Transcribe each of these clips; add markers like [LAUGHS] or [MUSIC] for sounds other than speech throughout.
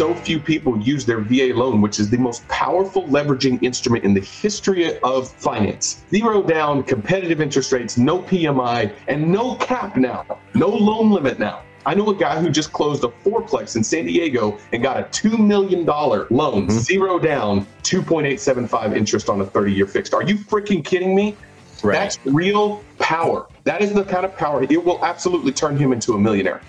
so few people use their VA loan, which is the most powerful leveraging instrument in the history of finance. Zero down, competitive interest rates, no PMI, and no cap now, no loan limit now. I know a guy who just closed a fourplex in San Diego and got a $2 million loan, mm-hmm. zero down, 2.875 interest on a 30 year fixed. Are you freaking kidding me? Right. That's real power. That is the kind of power. It will absolutely turn him into a millionaire.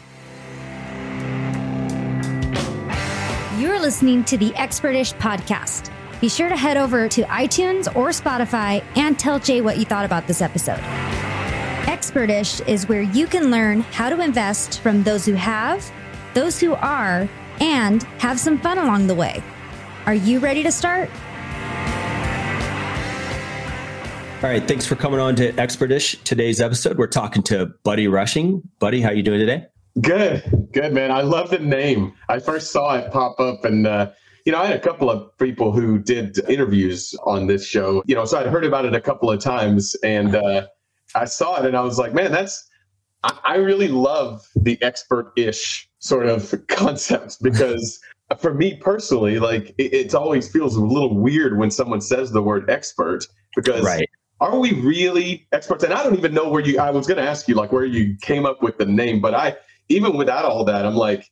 You're listening to the Expertish podcast. Be sure to head over to iTunes or Spotify and tell Jay what you thought about this episode. Expertish is where you can learn how to invest from those who have, those who are, and have some fun along the way. Are you ready to start? All right, thanks for coming on to Expertish. Today's episode, we're talking to Buddy Rushing. Buddy, how are you doing today? Good, good, man. I love the name. I first saw it pop up, and uh, you know, I had a couple of people who did interviews on this show. You know, so I'd heard about it a couple of times, and uh, I saw it, and I was like, man, that's. I, I really love the expert-ish sort of [LAUGHS] concept because for me personally, like it, it always feels a little weird when someone says the word expert because right are we really experts? And I don't even know where you, I was going to ask you like where you came up with the name, but I, even without all that, I'm like,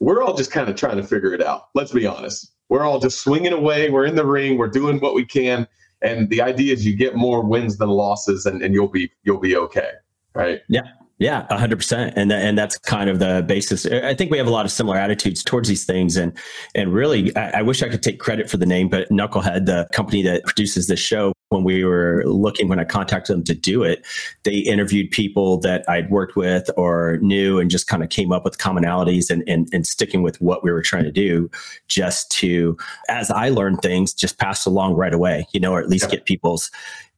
we're all just kind of trying to figure it out. Let's be honest. We're all just swinging away. We're in the ring. We're doing what we can. And the idea is you get more wins than losses and, and you'll be, you'll be okay. Right. Yeah. Yeah, hundred percent, and and that's kind of the basis. I think we have a lot of similar attitudes towards these things, and and really, I, I, wish I could take credit for the name, but Knucklehead, the company that produces this show, when we were looking, when I contacted them to do it, they interviewed people that I'd worked with or knew, and just kind of came up with commonalities and and and sticking with what we were trying to do, just to as I learned things, just pass along right away, you know, or at least yeah. get people's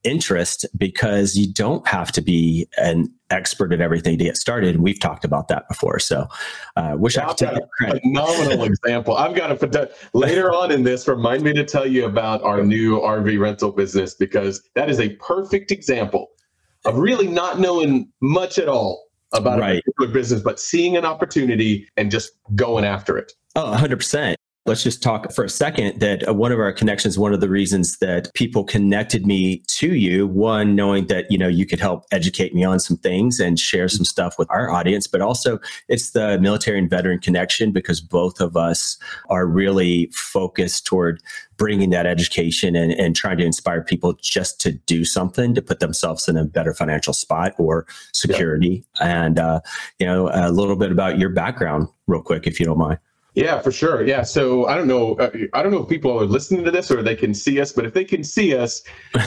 interest because you don't have to be an expert at everything to get started. And we've talked about that before. So uh, wish I could take a phenomenal [LAUGHS] example. I've got a later on in this, remind me to tell you about our new RV rental business because that is a perfect example of really not knowing much at all about right. a particular business, but seeing an opportunity and just going after it. Oh, 100%. Let's just talk for a second that uh, one of our connections, one of the reasons that people connected me to you, one, knowing that, you know, you could help educate me on some things and share some stuff with our audience, but also it's the military and veteran connection because both of us are really focused toward bringing that education and, and trying to inspire people just to do something to put themselves in a better financial spot or security. Yeah. And, uh, you know, a little bit about your background real quick, if you don't mind. Yeah, for sure. Yeah. So I don't know. Uh, I don't know if people are listening to this or they can see us, but if they can see us,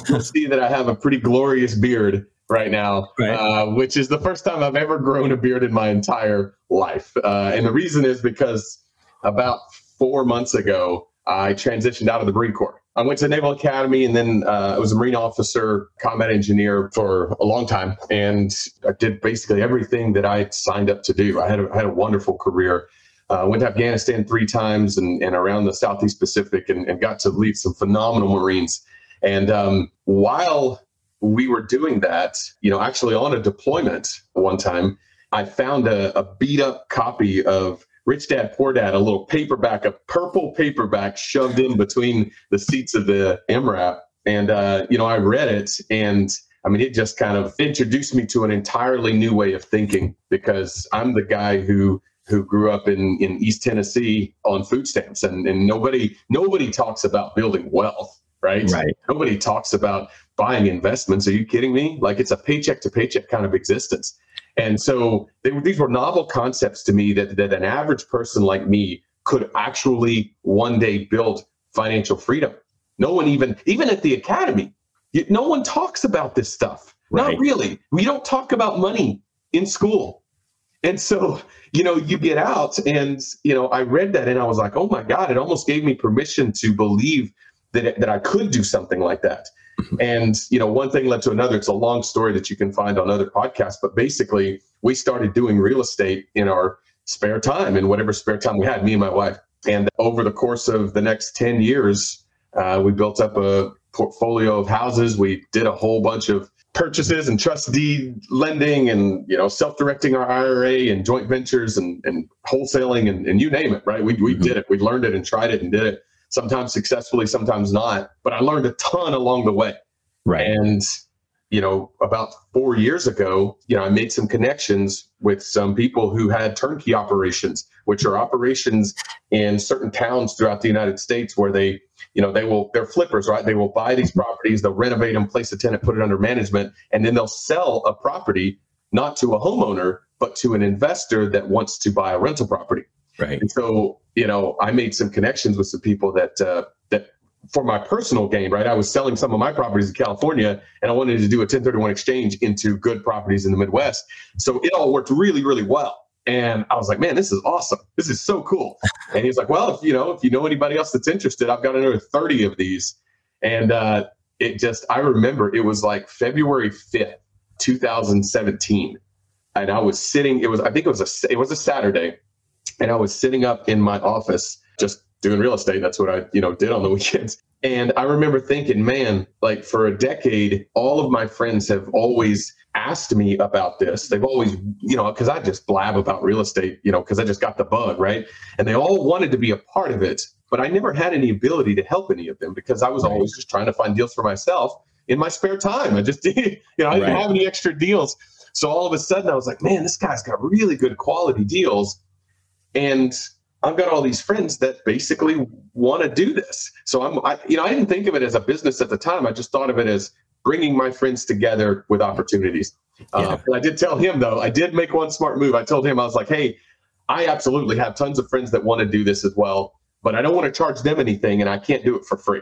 you'll [LAUGHS] see that I have a pretty glorious beard right now, right. Uh, which is the first time I've ever grown a beard in my entire life. Uh, and the reason is because about four months ago, I transitioned out of the Marine Corps. I went to the Naval Academy and then uh, I was a Marine officer, combat engineer for a long time. And I did basically everything that I signed up to do. I had a, I had a wonderful career. Uh, went to Afghanistan three times and, and around the Southeast Pacific and, and got to lead some phenomenal Marines. And um, while we were doing that, you know, actually on a deployment one time, I found a, a beat up copy of Rich Dad Poor Dad, a little paperback, a purple paperback shoved in between the seats of the MRAP. And, uh, you know, I read it and I mean, it just kind of introduced me to an entirely new way of thinking because I'm the guy who who grew up in, in East Tennessee on food stamps and, and nobody nobody talks about building wealth, right? Right. Nobody talks about buying investments. Are you kidding me? Like it's a paycheck to paycheck kind of existence. And so they, these were novel concepts to me that, that an average person like me could actually one day build financial freedom. No one even, even at the academy, no one talks about this stuff. Right. Not really. We don't talk about money in school. And so, you know, you get out and, you know, I read that and I was like, oh my God, it almost gave me permission to believe that, it, that I could do something like that. Mm-hmm. And, you know, one thing led to another. It's a long story that you can find on other podcasts, but basically we started doing real estate in our spare time and whatever spare time we had, me and my wife. And over the course of the next 10 years, uh, we built up a portfolio of houses. We did a whole bunch of purchases and trust deed lending and you know self-directing our IRA and joint ventures and, and wholesaling and, and you name it right? We, we mm-hmm. did it. We learned it and tried it and did it sometimes successfully sometimes not but I learned a ton along the way. Right. And you know about four years ago you know I made some connections with some people who had turnkey operations which are operations in certain towns throughout the United States where they you know, they will, they're flippers, right? They will buy these properties, they'll renovate them, place a tenant, put it under management, and then they'll sell a property not to a homeowner, but to an investor that wants to buy a rental property. Right. And so, you know, I made some connections with some people that, uh, that for my personal gain, right? I was selling some of my properties in California and I wanted to do a 1031 exchange into good properties in the Midwest. So it all worked really, really well. And I was like, man, this is awesome. This is so cool. And he's like, well, if you know, if you know anybody else that's interested, I've got another 30 of these. And uh, it just, I remember it was like February 5th, 2017. And I was sitting, it was, I think it was a, it was a Saturday. And I was sitting up in my office, just doing real estate. That's what I, you know, did on the [LAUGHS] weekends. And I remember thinking, man, like for a decade, all of my friends have always asked me about this. They've always, you know, because I just blab about real estate, you know, because I just got the bug, right? And they all wanted to be a part of it, but I never had any ability to help any of them because I was right. always just trying to find deals for myself in my spare time. I just, [LAUGHS] you know, I didn't right. have any extra deals. So all of a sudden I was like, man, this guy's got really good quality deals. And I've got all these friends that basically want to do this. So I'm, I, you know, I didn't think of it as a business at the time. I just thought of it as bringing my friends together with opportunities. Uh, yeah. I did tell him though, I did make one smart move. I told him I was like, hey, I absolutely have tons of friends that want to do this as well, but I don't want to charge them anything, and I can't do it for free.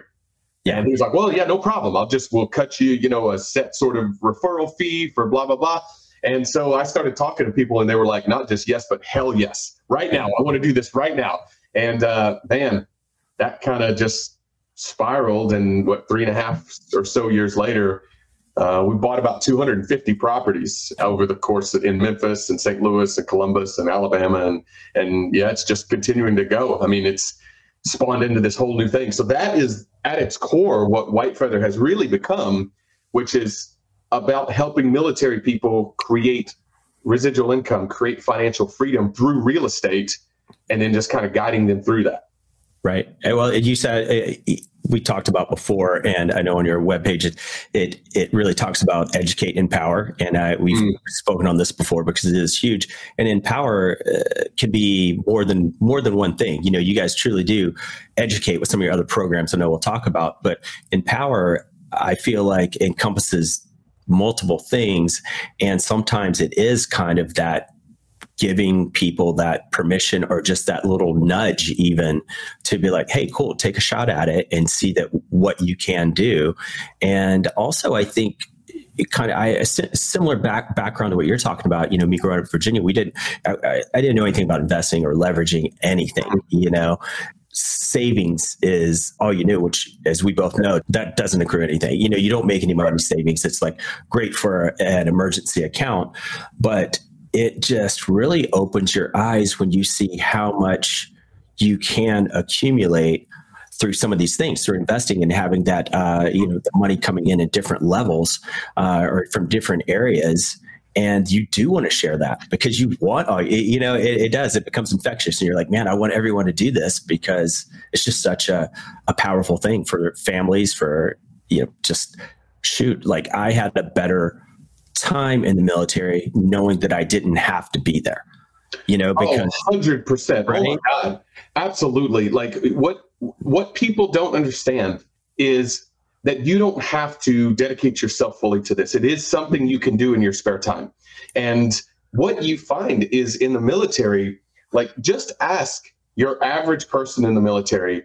Yeah. And he was like, well, yeah, no problem. I'll just we'll cut you, you know, a set sort of referral fee for blah blah blah. And so I started talking to people, and they were like, not just yes, but hell yes, right now. I want to do this right now. And uh, man, that kind of just spiraled and what three and a half or so years later uh, we bought about 250 properties over the course in Memphis and St. Louis and Columbus and Alabama and and yeah it's just continuing to go I mean it's spawned into this whole new thing so that is at its core what White Feather has really become which is about helping military people create residual income create financial freedom through real estate and then just kind of guiding them through that Right. Well, you said uh, we talked about before, and I know on your webpage it it, it really talks about educate, empower, and I, we've mm. spoken on this before because it is huge. And empower uh, can be more than more than one thing. You know, you guys truly do educate with some of your other programs. I know we'll talk about, but empower, I feel like encompasses multiple things, and sometimes it is kind of that giving people that permission or just that little nudge even to be like hey cool take a shot at it and see that what you can do and also i think it kind of I a similar back background to what you're talking about. You know, me growing up in Virginia, we didn't. I, I, didn't know anything about investing or leveraging anything. You know, savings is all you knew. Which, as we both know, that doesn't accrue anything. You know, you don't make any money savings. It's like great for an emergency account, but it just really opens your eyes when you see how much you can accumulate through some of these things through investing and having that uh, you know the money coming in at different levels uh, or from different areas and you do want to share that because you want uh, you know it, it, does it becomes infectious and you're like man i want everyone to do this because it's just such a, a powerful thing for families for you know just shoot like i had a better time in the military knowing that I didn't have to be there. You know, because hundred percent. Right? Oh my god, absolutely. Like what what people don't understand is that you don't have to dedicate yourself fully to this. It is something you can do in your spare time. And what you find is in the military, like just ask your average person in the military,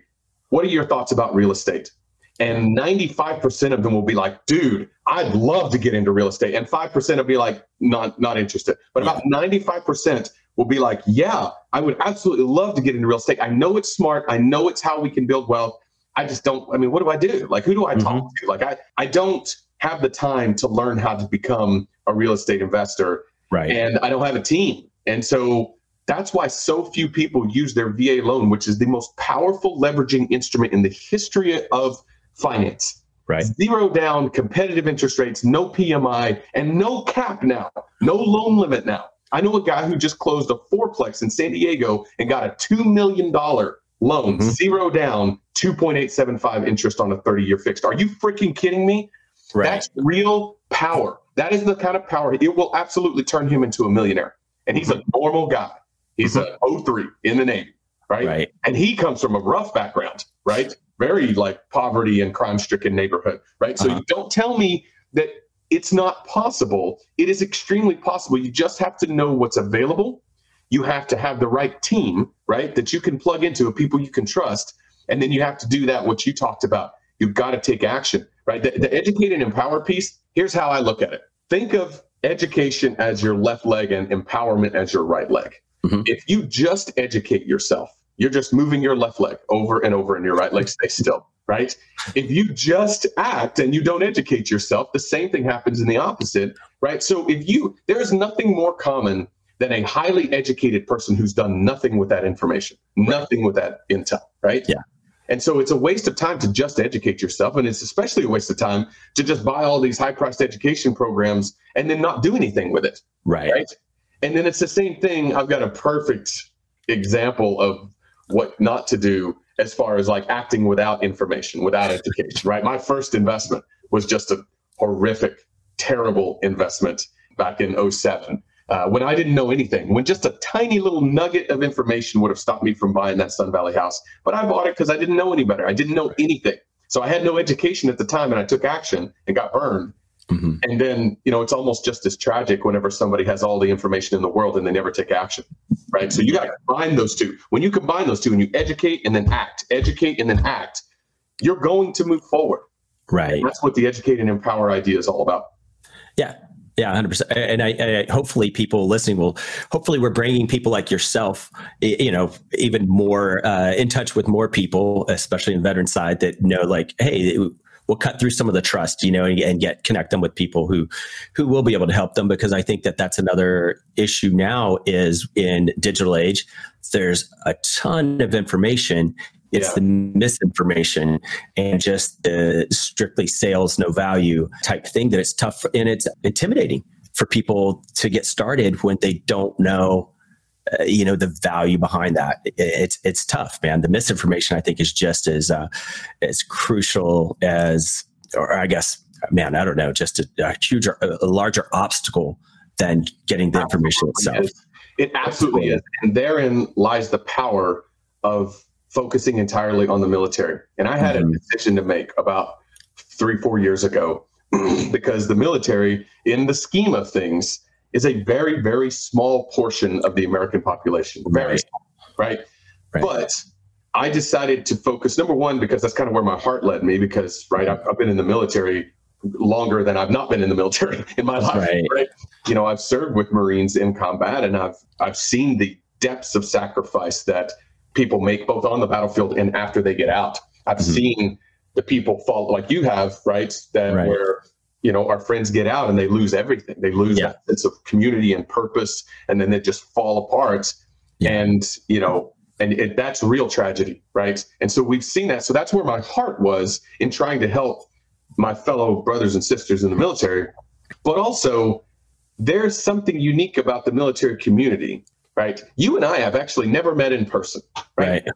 what are your thoughts about real estate? And 95% of them will be like, dude, I'd love to get into real estate. And 5% will be like, not, not interested. But about 95% will be like, yeah, I would absolutely love to get into real estate. I know it's smart. I know it's how we can build wealth. I just don't, I mean, what do I do? Like, who do I talk mm-hmm. to? Like, I, I don't have the time to learn how to become a real estate investor. Right. And I don't have a team. And so that's why so few people use their VA loan, which is the most powerful leveraging instrument in the history of finance. Right. Zero down, competitive interest rates, no PMI, and no cap now, no loan limit now. I know a guy who just closed a fourplex in San Diego and got a $2 million loan, mm-hmm. zero down, 2.875 interest on a 30 year fixed. Are you freaking kidding me? Right. That's real power. That is the kind of power. It will absolutely turn him into a millionaire. And he's a normal guy. He's mm-hmm. a 03 in the Navy, right? right? And he comes from a rough background, right? Very like poverty and crime stricken neighborhood, right? So uh-huh. you don't tell me that it's not possible. It is extremely possible. You just have to know what's available. You have to have the right team, right? That you can plug into, people you can trust. And then you have to do that, what you talked about. You've got to take action, right? The, the educate and empower piece, here's how I look at it. Think of education as your left leg and empowerment as your right leg. Mm-hmm. If you just educate yourself, you're just moving your left leg over and over and your right leg stays still right? If you just act and you don't educate yourself, the same thing happens in the opposite, right? So if you, there's nothing more common than a highly educated person who's done nothing with that information, nothing with that intel, right? Yeah. And so it's a waste of time to just educate yourself. And it's especially a waste of time to just buy all these high priced education programs and then not do anything with it. Right. Right. And then it's the same thing. I've got a perfect example of what not to do as far as like acting without information, without education, right? My first investment was just a horrific, terrible investment back in 07. Uh, when I didn't know anything, when just a tiny little nugget of information would have stopped me from buying that Sun Valley house. But I bought it because I didn't know any better. I didn't know anything. So I had no education at the time and I took action and got burned. Mm-hmm. And then, you know, it's almost just as tragic whenever somebody has all the information in the world and they never take action. Right. So you got to combine those two. When you combine those two and you educate and then act, educate and then act, you're going to move forward. Right. And that's what the educate and empower idea is all about. Yeah. Yeah, hundred percent. And I, I, hopefully people listening will. Hopefully, we're bringing people like yourself, you know, even more uh, in touch with more people, especially in veteran side that know, like, hey, we'll cut through some of the trust, you know, and, and, get connect them with people who who will be able to help them because I think that that's another issue now is in digital age. There's a ton of information. It's yeah. the misinformation and just the strictly sales, no value type thing that it's tough and it's intimidating for people to get started when they don't know uh, you know the value behind that. It's it's tough man. The misinformation i think is just as uh, as crucial as or i guess man i don't know just a, a huge a larger obstacle than getting the information itself. it absolutely is. And therein lies the power of focusing entirely on the military and i had mm-hmm. a decision to make about three four years ago [CLEARS THROAT] because the military in the scheme of things is a very, very small portion of the American population. Very right. small, right? right? But I decided to focus, number one, because that's kind of where my heart led me, because, right, I've, I've been in the military longer than I've not been in the military [LAUGHS] in my life, right. right? You know, I've served with Marines in combat and I've, I've seen the depths of sacrifice that people make both on the battlefield and after they get out. I've mm-hmm. seen the people fall like you have, right? That right. where you know our friends get out and they lose everything they lose yeah. that sense of community and purpose and then they just fall apart yeah. and you know and it, that's real tragedy right and so we've seen that so that's where my heart was in trying to help my fellow brothers and sisters in the military but also there's something unique about the military community right you and i have actually never met in person right, right.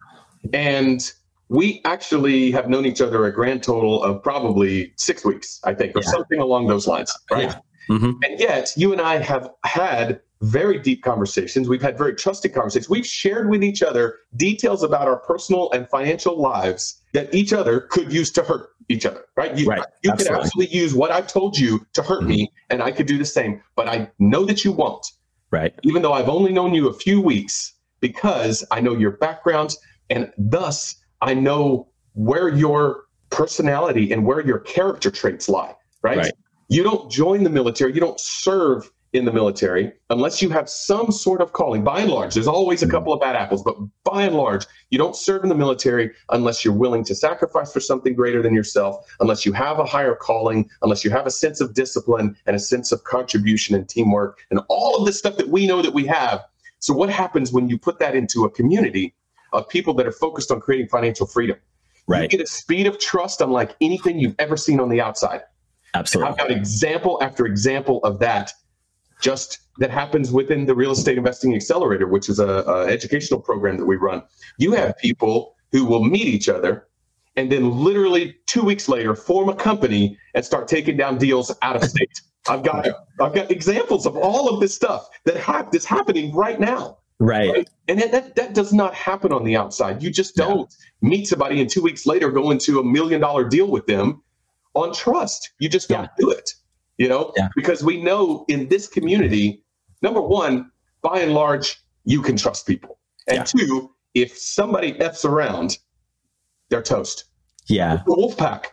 and we actually have known each other a grand total of probably six weeks, I think, or yeah. something along those lines, right? Yeah. Mm-hmm. And yet, you and I have had very deep conversations. We've had very trusted conversations. We've shared with each other details about our personal and financial lives that each other could use to hurt each other, right? You, right. you could absolutely use what I've told you to hurt mm-hmm. me, and I could do the same. But I know that you won't. Right. Even though I've only known you a few weeks, because I know your background, and thus I know where your personality and where your character traits lie, right? right? You don't join the military, you don't serve in the military unless you have some sort of calling. By and large, there's always a couple of bad apples, but by and large, you don't serve in the military unless you're willing to sacrifice for something greater than yourself, unless you have a higher calling, unless you have a sense of discipline and a sense of contribution and teamwork and all of the stuff that we know that we have. So, what happens when you put that into a community of people that are focused on creating financial freedom. Right. You get a speed of trust unlike anything you've ever seen on the outside. Absolutely. I've got example after example of that just that happens within the real estate investing accelerator, which is a, a educational program that we run. You have people who will meet each other and then literally two weeks later form a company and start taking down deals out of state. I've got I've got examples of all of this stuff that ha- that's happening right now. Right. right. And that, that, that does not happen on the outside. You just don't yeah. meet somebody and two weeks later go into a million dollar deal with them on trust. You just don't yeah. do it. You know, yeah. because we know in this community, number one, by and large, you can trust people. And two, if somebody F's around, they're toast. Yeah. the wolf pack.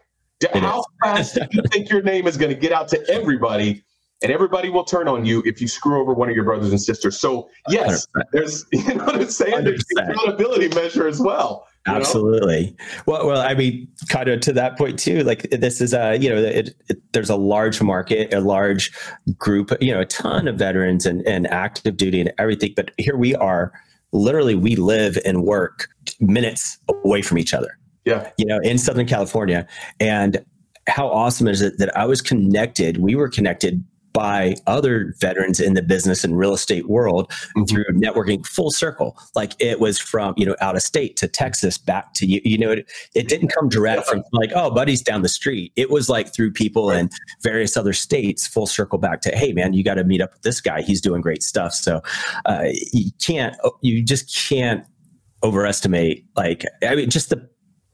How fast do you think your name is going to get out to everybody? And everybody will turn on you if you screw over one of your brothers and sisters. So yes, 100%. there's [LAUGHS] you know what I'm saying. There's accountability measure as well. Absolutely. Well, well, I mean, kind of to that point too. Like this is a you know, it, it, there's a large market, a large group, you know, a ton of veterans and and active duty and everything. But here we are, literally, we live and work minutes away from each other. Yeah. You know, in Southern California. And how awesome is it that I was connected? We were connected by other veterans in the business and real estate world mm-hmm. through networking full circle. Like it was from, you know, out of state to Texas back to you, you know, it, it didn't come direct from like, oh, buddy's down the street. It was like through people right. in various other states, full circle back to, hey, man, you got to meet up with this guy. He's doing great stuff. So uh, you can't, you just can't overestimate like, I mean, just the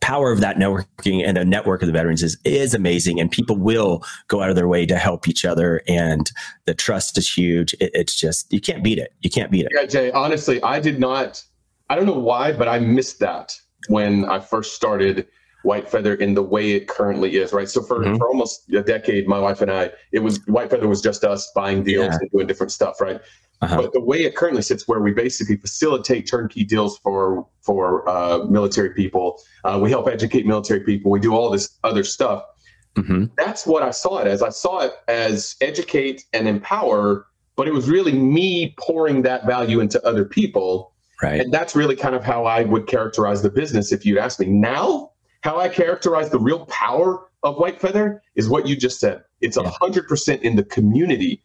power of that networking and the network of the veterans is is amazing, and people will go out of their way to help each other, and the trust is huge. It, it's just you can't beat it. You can't beat it. Yeah, Jay. Honestly, I did not. I don't know why, but I missed that when I first started White Feather in the way it currently is, right? So for, mm-hmm. for almost a decade, my wife and I, it was White Feather was just us buying deals yeah. and doing different stuff, right? Uh-huh. But the way it currently sits, where we basically facilitate turnkey deals for for uh, military people, uh, we help educate military people. We do all this other stuff. Mm-hmm. That's what I saw it as. I saw it as educate and empower, but it was really me pouring that value into other people. Right. And that's really kind of how I would characterize the business if you'd ask me. Now, how I characterize the real power of White Feather is what you just said. It's a yeah. 100% in the community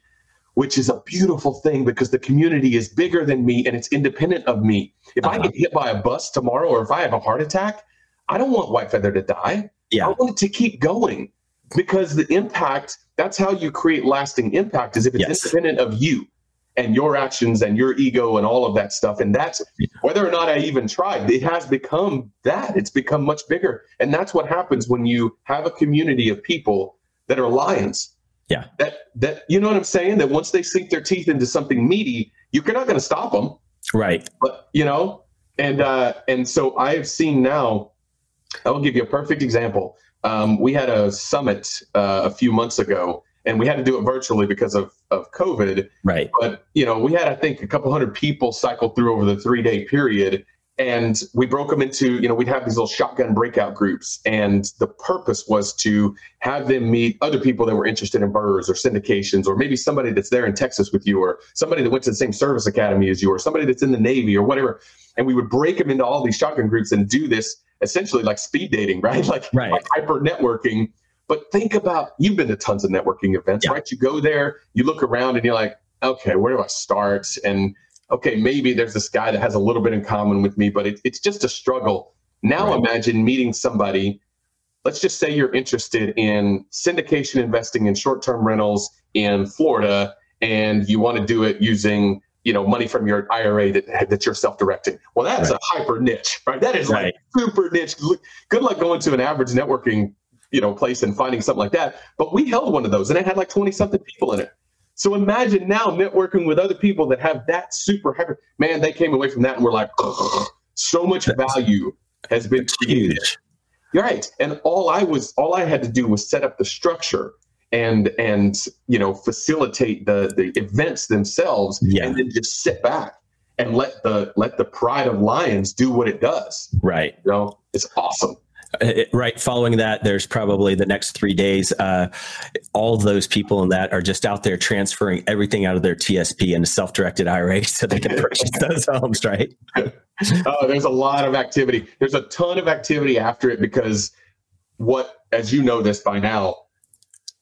which is a beautiful thing because the community is bigger than me and it's independent of me. If uh-huh. I get hit by a bus tomorrow or if I have a heart attack, I don't want White Feather to die. Yeah. I want it to keep going because the impact, that's how you create lasting impact is if it's yes. independent of you and your actions and your ego and all of that stuff. And that's whether or not I even tried, it has become that. It's become much bigger. And that's what happens when you have a community of people that are lions yeah. That that you know what I'm saying? That once they sink their teeth into something meaty, you're not going to stop them. Right. But you know, and uh, and so I've seen now. I will give you a perfect example. Um, we had a summit uh, a few months ago, and we had to do it virtually because of of COVID. Right. But you know, we had I think a couple hundred people cycle through over the three day period, and we broke them into you know we'd have these little shotgun breakout groups and the purpose was to have them meet other people that were interested in BRRRRs or syndications or maybe somebody that's there in texas with you or somebody that went to the same service academy as you or somebody that's in the navy or whatever and we would break them into all these shotgun groups and do this essentially like speed dating [LAUGHS] right like, right. like hyper networking but think about you've been to tons of networking events yeah. right you go there you look around and you're like okay where do i start and okay, maybe there's this guy that has a little bit in common with me, but it, it's just a struggle. Now right. imagine meeting somebody. Let's just say you're interested in syndication investing in short-term rentals in Florida, and you want to do it using you know money from your IRA that that you're self-directing. Well, that's right. a hyper niche, right? That is right. like super niche. Good luck going to an average networking you know place and finding something like that. But we held one of those, and it had like 20 something people in it. So imagine now networking with other people that have that super hyper. Man, they came away from that and were like, so much value has been created. You're right. And all I was, all I had to do was set up the structure and and you know facilitate the the events themselves, yeah. and then just sit back and let the let the pride of lions do what it does. Right. You know, it's awesome. Uh, right following that there's probably the next three days uh, all those people in that are just out there transferring everything out of their tsp into self-directed ira [LAUGHS] so they can purchase those homes right [LAUGHS] oh there's a lot of activity. There's a ton of activity after it because what, as you know this by now,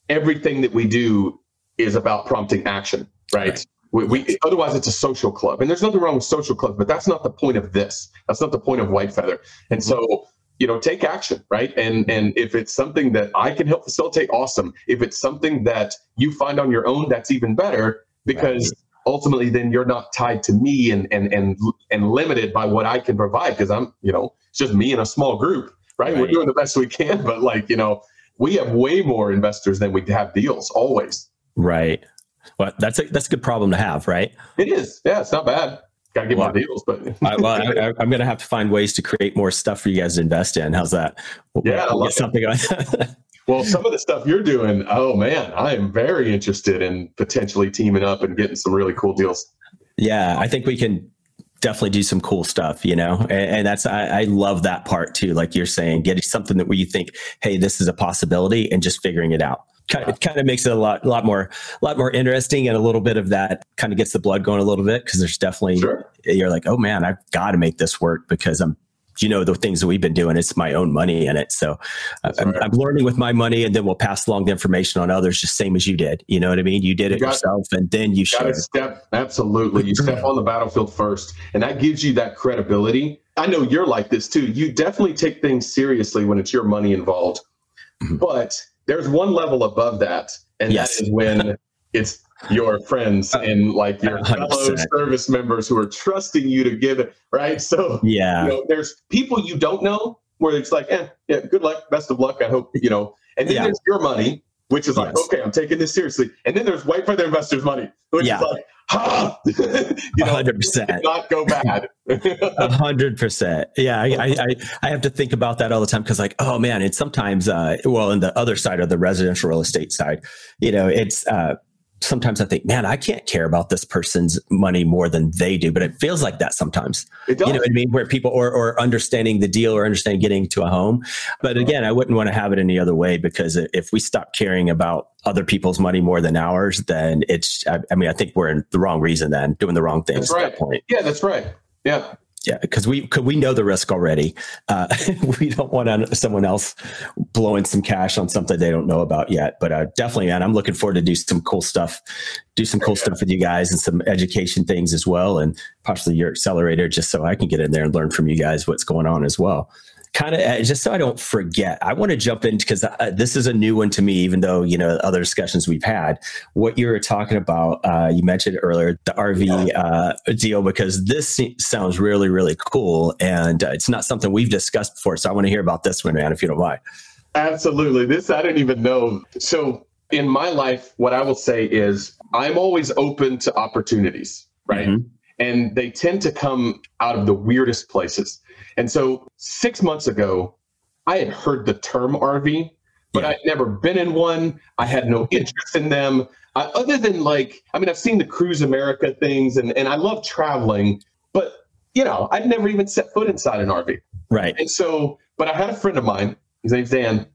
everything that we do is about prompting action, right? right. We, we, otherwise, it's a social club, and there's nothing wrong with social clubs, but that's not the point of this. That's not the point of White Feather. And so, you know, take action, right? And and if it's something that I can help facilitate, awesome. If it's something that you find on your own, that's even better because right. ultimately, then you're not tied to me and and and and limited by what I can provide because I'm, you know, it's just me and a small group, right? right? We're doing the best we can, but like, you know, we have way more investors than we have deals always. Right. Well, that's a that's a good problem to have, right? It is. Yeah, it's not bad. Got to get well, more deals, but [LAUGHS] I, well, I, am going to have to find ways to create more stuff for you guys to invest in. How's that? We'll, yeah, we'll get something. [LAUGHS] well, some of the stuff you're doing, oh man, I am very interested in potentially teaming up and getting some really cool deals. Yeah, I think we can definitely do some cool stuff, you know, and, and that's I, I, love that part too. Like you're saying, getting something that where you think, hey, this is a possibility, and just figuring it out kind of, it kind of makes it a lot, lot more, a lot more interesting, and a little bit of that kind of gets the blood going a little bit because there's definitely sure. you're like, oh man, I've got to make this work because I'm, you know, the things that we've been doing, it's my own money in it. So I'm, right. I'm, learning with my money, and then we'll pass along the information on others, just same as you did. You know what I mean? You did it you got, yourself, and then you should step. Absolutely, you step on the battlefield first, and that gives you that credibility. I know you're like this too. You definitely take things seriously when it's your money involved, mm-hmm. but there's one level above that, and yes. that is when [LAUGHS] it's your friends uh, and like your 100%. fellow service members who are trusting you to give it right. So yeah, you know, there's people you don't know where it's like, eh, yeah, good luck, best of luck. I hope you know. And then yeah. there's your money, which is yes. like, okay, I'm taking this seriously. And then there's white feather investors' money, which yeah. is like, ha, [LAUGHS] you know, 100%. not go bad. hundred percent. Yeah. I, I, I have to think about that all the time. Cause like, oh man, it's sometimes, uh, well, in the other side of the residential real estate side, you know, it's, uh, sometimes I think, man, I can't care about this person's money more than they do. But it feels like that sometimes. You know what I mean? Where people or or understanding the deal or understanding getting to a home. But uh-huh. again, I wouldn't want to have it any other way because if we stop caring about other people's money more than ours, then it's I, I mean, I think we're in the wrong reason then, doing the wrong things that's right. That point. Yeah, that's right. Yeah yeah, because we could we know the risk already. Uh, [LAUGHS] we don't want someone else blowing some cash on something they don't know about yet. But uh, definitely, man, I'm looking forward to do some cool stuff, do some cool yeah. stuff with you guys and some education things as well, and possibly your accelerator, just so I can get in there and learn from you guys what's going on as well kind of uh, just so I don't forget, I want to jump in because uh, this is a new one to me, even though, you know, other discussions we've had. What you were talking about, uh, you mentioned earlier, the RV uh, deal, because this sounds really, really cool. And uh, it's not something we've discussed before. So I want to hear about this one, man, if you don't mind. Absolutely. This I didn't even know. So in my life, what I will say is I'm always open to opportunities, right? Mm-hmm. And they tend to come out of the weirdest places. And so six months ago, I had heard the term RV, but yeah. I'd never been in one. I had no interest in them. Uh, other than like, I mean, I've seen the Cruise America things and, and I love traveling, but you know, I'd never even set foot inside an RV. Right. And so, but I had a friend of mine, his name's Dan,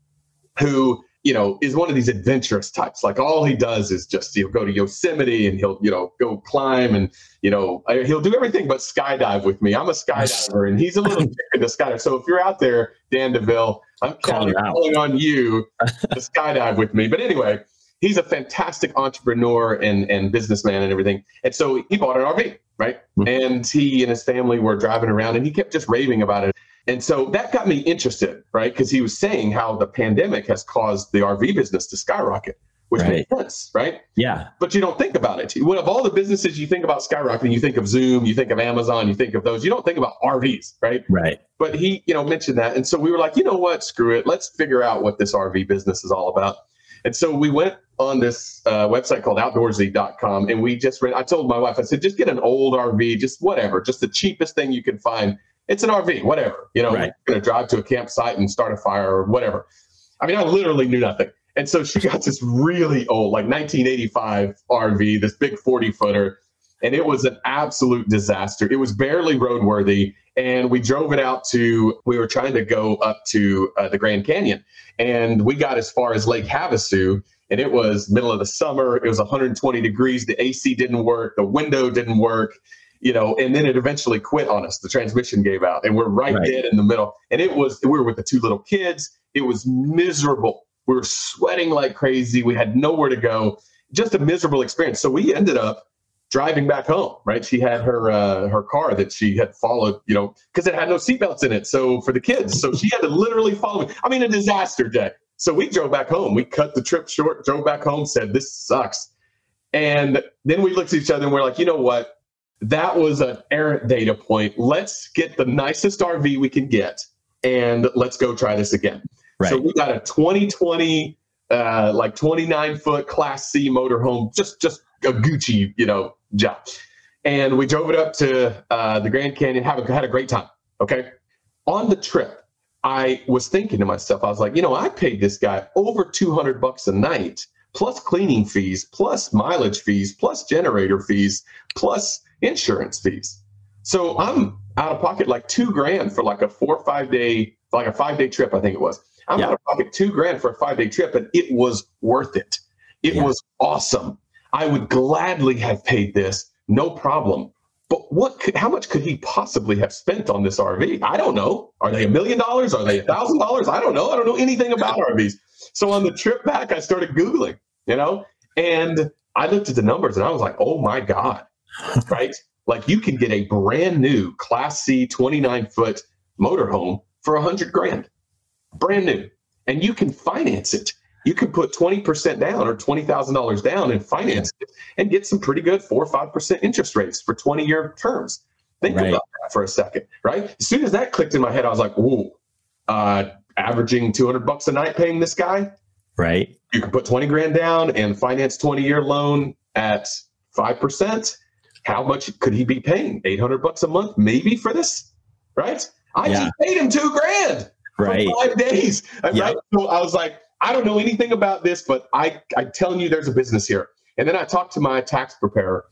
who you know, is one of these adventurous types. Like all he does is just he'll go to Yosemite and he'll you know go climb and you know he'll do everything but skydive with me. I'm a skydiver and he's a little [LAUGHS] chicken to skydive. So if you're out there, Dan Deville, I'm calling, calling on you [LAUGHS] to skydive with me. But anyway, he's a fantastic entrepreneur and and businessman and everything. And so he bought an RV, right? Mm-hmm. And he and his family were driving around and he kept just raving about it. And so that got me interested, right? Because he was saying how the pandemic has caused the RV business to skyrocket, which right. makes sense, right? Yeah. But you don't think about it. When of all the businesses you think about skyrocketing, you think of Zoom, you think of Amazon, you think of those. You don't think about RVs, right? Right. But he, you know, mentioned that. And so we were like, you know what? Screw it. Let's figure out what this RV business is all about. And so we went on this uh, website called outdoorsy.com and we just read, I told my wife, I said, just get an old RV, just whatever, just the cheapest thing you can find it's an RV, whatever. You know, right. going to drive to a campsite and start a fire or whatever. I mean, I literally knew nothing. And so she [LAUGHS] got this really old, like 1985 RV, this big 40 footer, and it was an absolute disaster. It was barely roadworthy. And we drove it out to, we were trying to go up to uh, the Grand Canyon. And we got as far as Lake Havasu. And it was middle of the summer. It was 120 degrees. The AC didn't work. The window didn't work you know, and then it eventually quit on us. The transmission gave out, and we're right, right. dead in the middle. And it was we were with the two little kids. It was miserable. We were sweating like crazy. We had nowhere to go. Just a miserable experience. So we ended up driving back home. Right? She had her uh, her car that she had followed, you know, because it had no seatbelts in it. So for the kids, so she had to literally follow me. I mean, a disaster day. So we drove back home. We cut the trip short, drove back home, said, This sucks. And then we looked at each other and we're like, you know what? That was an errant data point. Let's get the nicest RV we can get and let's go try this again. Right. So we got a 2020, uh, like 29 foot Class C motorhome, just just a Gucci, you know, job. And we drove it up to uh, the Grand Canyon, have a, had a great time. Okay. On the trip, I was thinking to myself, I was like, you know, I paid this guy over 200 bucks a night, plus cleaning fees, plus mileage fees, plus generator fees, plus insurance fees. So I'm out of pocket like two grand for like a four or five day, like a five day trip, I think it was. I'm yeah. out of pocket two grand for a five day trip, and it was worth it. It yeah. was awesome. I would gladly have paid this, no problem. But what? Could, how much could he possibly have spent on this RV? I don't know. Are they a million dollars? Are they a thousand dollars? I don't know. I don't know anything about RVs. So on the trip back, I started googling. You know, and I looked at the numbers and I was like, oh my god, right? [LAUGHS] Like you can get a brand new Class C 29 foot motorhome for a hundred grand, brand new, and you can finance it you can put 20% down or $20,000 down and finance it and get some pretty good four or 5% interest rates for 20 year terms. Think right. about that for a second, right? As soon as that clicked in my head, I was like, "Ooh, uh, averaging 200 bucks a night paying this guy. Right. You can put 20 grand down and finance 20 year loan at 5%. How much could he be paying? 800 bucks a month, maybe for this, right? I yeah. just paid him two grand right. for five days. Yep. Right? So I was like, I don't know anything about this, but I, I'm telling you there's a business here. And then I talked to my tax preparer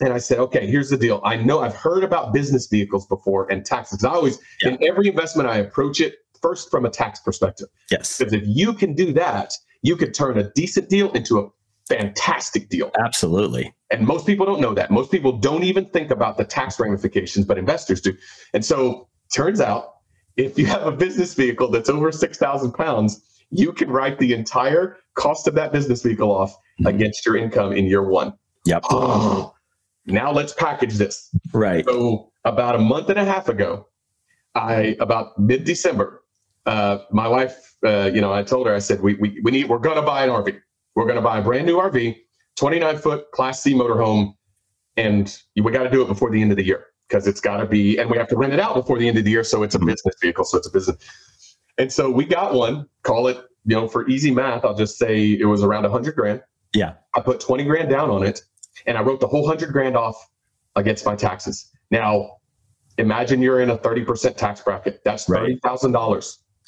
and I said, okay, here's the deal. I know I've heard about business vehicles before and taxes. I always, yeah. in every investment, I approach it first from a tax perspective. Yes. Because if you can do that, you could turn a decent deal into a fantastic deal. Absolutely. And most people don't know that. Most people don't even think about the tax ramifications, but investors do. And so turns out if you have a business vehicle that's over 6,000 pounds, you can write the entire cost of that business vehicle off mm-hmm. against your income in year one. Yep. Oh, [GASPS] now let's package this. Right. So about a month and a half ago, I about mid December, uh, my wife, uh, you know, I told her, I said, we, we, we need, we're going to buy an RV. We're going to buy a brand new RV, 29 foot Class C motorhome, and we got to do it before the end of the year because it's got to be, and we have to rent it out before the end of the year. So it's a mm-hmm. business vehicle. So it's a business. And so we got one, call it, you know, for easy math, I'll just say it was around 100 grand. Yeah. I put 20 grand down on it and I wrote the whole 100 grand off against my taxes. Now, imagine you're in a 30% tax bracket. That's $30,000 right.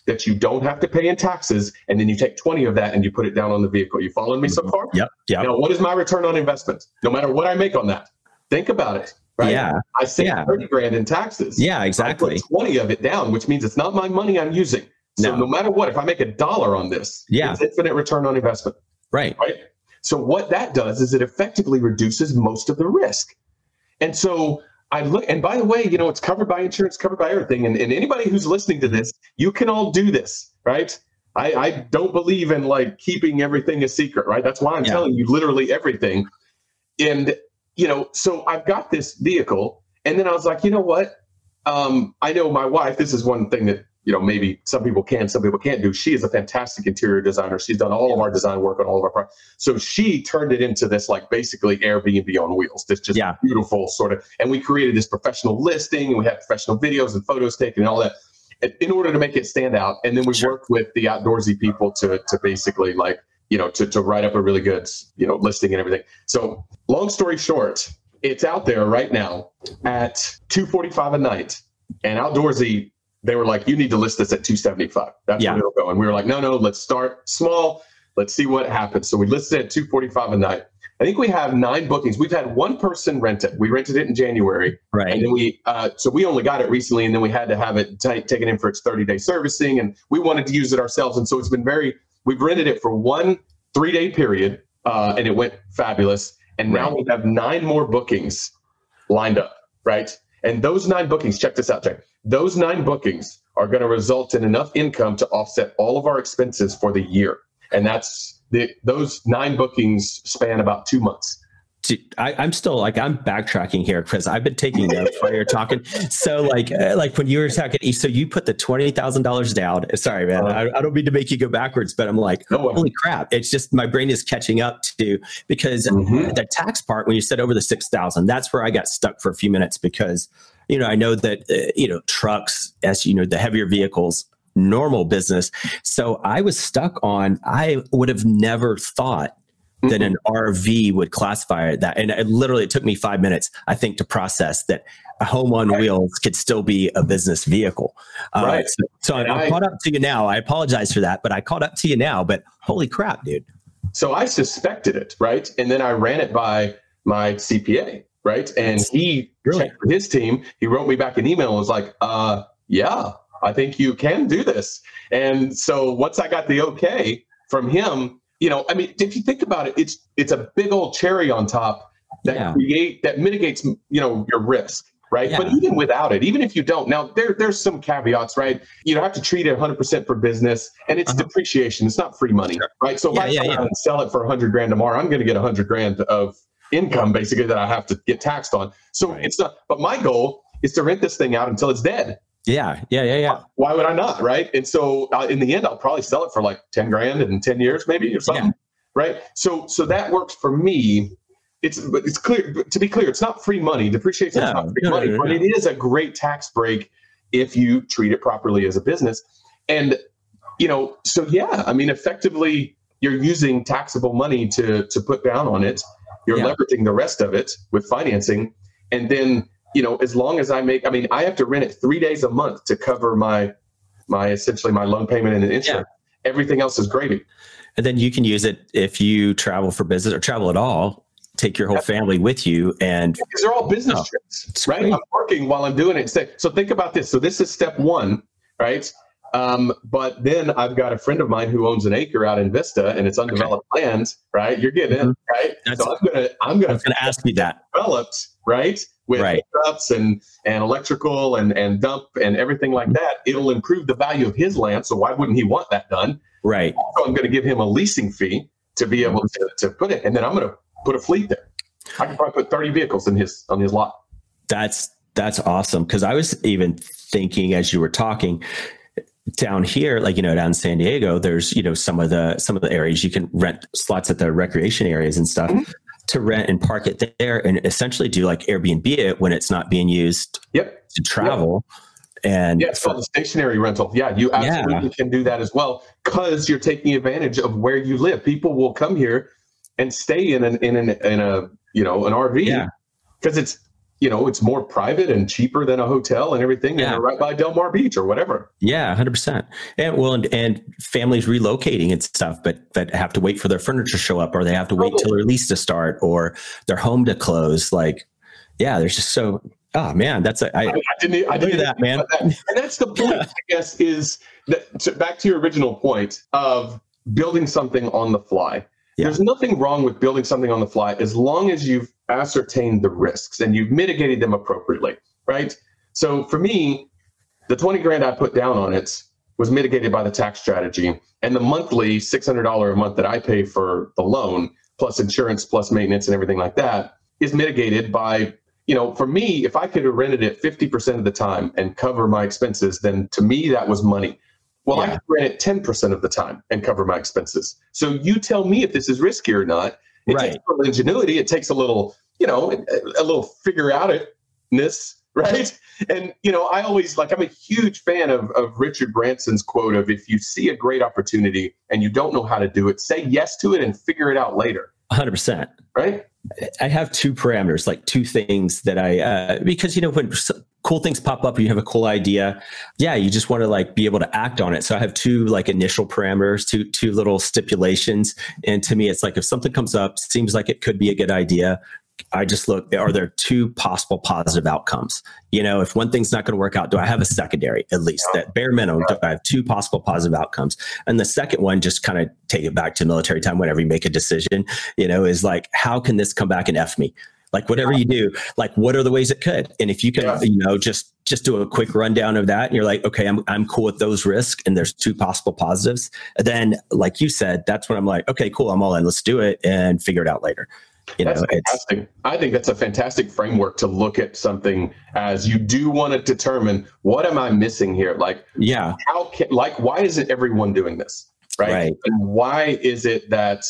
That you don't have to pay in taxes. And then you take 20 of that and you put it down on the vehicle. You following me so mm-hmm. far? Yep. Yep. Now, what is my return on investment? No matter what I make on that, think about it. Right? Yeah. I saved yeah. 30 grand in taxes. Yeah, exactly. I put 20 of it down, which means it's not my money I'm using. So no. no matter what, if I make a dollar on this, yeah. it's infinite return on investment. Right. Right. So what that does is it effectively reduces most of the risk. And so I look, and by the way, you know, it's covered by insurance, covered by everything. And, and anybody who's listening to this, you can all do this, right? I, I don't believe in like keeping everything a secret, right? That's why I'm yeah. telling you literally everything. And, you know, so I've got this vehicle. And then I was like, you know what? Um, I know my wife, this is one thing that you know maybe some people can some people can't do she is a fantastic interior designer she's done all of our design work on all of our products so she turned it into this like basically airbnb on wheels this just yeah. beautiful sort of and we created this professional listing and we had professional videos and photos taken and all that in order to make it stand out and then we sure. worked with the outdoorsy people to to basically like you know to, to write up a really good you know listing and everything so long story short it's out there right now at 245 a night and outdoorsy they were like, you need to list this at 275. That's yeah. where it'll go. And we were like, no, no, let's start small. Let's see what happens. So we listed at 245 a night. I think we have nine bookings. We've had one person rent it. We rented it in January, right? And then we, uh, so we only got it recently, and then we had to have it t- taken in for its 30 day servicing, and we wanted to use it ourselves. And so it's been very. We've rented it for one three day period, uh, and it went fabulous. And now right. we have nine more bookings lined up, right? And those nine bookings, check this out, Jay. Those nine bookings are going to result in enough income to offset all of our expenses for the year. And that's the, those nine bookings span about two months. I, am still like I'm backtracking here Chris. I've been taking notes while you're talking. So like uh, like when you were talking, so you put the twenty thousand dollars down. Sorry, man, uh, I, I, don't mean to make you go backwards, but I'm like, no holy crap! It's just my brain is catching up to because mm-hmm. the tax part when you said over the six thousand, that's where I got stuck for a few minutes because you know I know that uh, you know trucks as you know the heavier vehicles normal business. So I was stuck on. I would have never thought mm-hmm. that an RV would classify that. And it literally it took me five minutes, I think, to process that a home on right. wheels could still be a business vehicle. Uh, right. So, so I'm, I, caught up to you now. I apologize for that, but I caught up to you now. But holy crap, dude. So I suspected it, right? And then I ran it by my CPA, right? And he really? his team. He wrote me back an email and was like, uh, yeah, I think you can do this. And so once I got the okay from him, you know, I mean, if you think about it, it's it's a big old cherry on top that yeah. create that mitigates, you know, your risk, right? Yeah. But even without it, even if you don't, now there there's some caveats, right? You don't have to treat it 100% for business, and it's uh-huh. depreciation. It's not free money, sure. right? So if I yeah, and sell it for 100 grand tomorrow, I'm going to get 100 grand of income basically that I have to get taxed on. So right. it's not. But my goal is to rent this thing out until it's dead. Yeah, yeah, yeah, yeah. Why would I not, right? And so uh, in the end, I'll probably sell it for like ten grand in ten years, maybe or something, yeah. right? So so that works for me. It's but it's clear to be clear, it's not free money. Depreciation is not free no, money, no, no, but it is a great tax break if you treat it properly as a business. And you know, so yeah, I mean, effectively, you're using taxable money to to put down on it. You're yeah. leveraging the rest of it with financing, and then you know, as long as I make, I mean, I have to rent it three days a month to cover my, my essentially my loan payment and insurance. Yeah. Everything else is gravy. And then you can use it if you travel for business or travel at all. Take your whole family with you, and because they're all business oh, trips, right? Great. I'm working while I'm doing it. So think about this. So this is step one, right? Um, but then I've got a friend of mine who owns an acre out in Vista and it's undeveloped okay. land, right? You're getting mm-hmm. it, right? That's, so I'm gonna I'm gonna, gonna ask you that developed, right? with right. hookups and and electrical and and dump and everything like that, it'll improve the value of his land. So why wouldn't he want that done? Right. So I'm to give him a leasing fee to be able to, to put it, and then I'm to put a fleet there. I can probably put 30 vehicles in his on his lot. That's that's awesome because I was even thinking as you were talking down here like you know down in san diego there's you know some of the some of the areas you can rent slots at the recreation areas and stuff mm-hmm to rent and park it there and essentially do like Airbnb it when it's not being used yep. to travel. Yep. And yeah, it's called a stationary rental. Yeah, you absolutely yeah. can do that as well because you're taking advantage of where you live. People will come here and stay in an in an in a you know an RV because yeah. it's you know, it's more private and cheaper than a hotel and everything. Yeah. And right by Del Mar Beach or whatever. Yeah, hundred percent. And well, and, and, families relocating and stuff, but that have to wait for their furniture to show up, or they have to wait till their lease to start, or their home to close. Like, yeah, there's just so. Oh man, that's a, I, I didn't. I didn't that man. That. And that's the [LAUGHS] point. I guess is that to, back to your original point of building something on the fly. Yeah. There's nothing wrong with building something on the fly as long as you've ascertained the risks and you've mitigated them appropriately, right? So for me, the 20 grand I put down on it was mitigated by the tax strategy. And the monthly $600 a month that I pay for the loan, plus insurance, plus maintenance, and everything like that, is mitigated by, you know, for me, if I could have rented it 50% of the time and cover my expenses, then to me, that was money. Well, yeah. I can rent it 10% of the time and cover my expenses. So you tell me if this is risky or not. It right. takes a little ingenuity. It takes a little, you know, a, a little figure out itness, [LAUGHS] right? And, you know, I always like, I'm a huge fan of, of Richard Branson's quote of if you see a great opportunity and you don't know how to do it, say yes to it and figure it out later. 100%. Right. I have two parameters, like two things that I, uh, because, you know, when cool things pop up, you have a cool idea. Yeah. You just want to like be able to act on it. So I have two like initial parameters, two, two little stipulations. And to me, it's like if something comes up, seems like it could be a good idea, I just look, are there two possible positive outcomes? You know, if one thing's not going to work out, do I have a secondary at least that bare minimum? Do I have two possible positive outcomes? And the second one, just kind of take it back to military time whenever you make a decision, you know, is like, how can this come back and F me? Like whatever you do, like what are the ways it could? And if you can, yeah. you know, just just do a quick rundown of that, and you're like, okay, I'm I'm cool with those risks, and there's two possible positives. then, like you said, that's when I'm like, okay, cool, I'm all in. Let's do it and figure it out later. You that's know, fantastic. I think that's a fantastic framework to look at something as you do want to determine what am I missing here? Like, yeah, how can like why isn't everyone doing this? Right. right. And why is it that,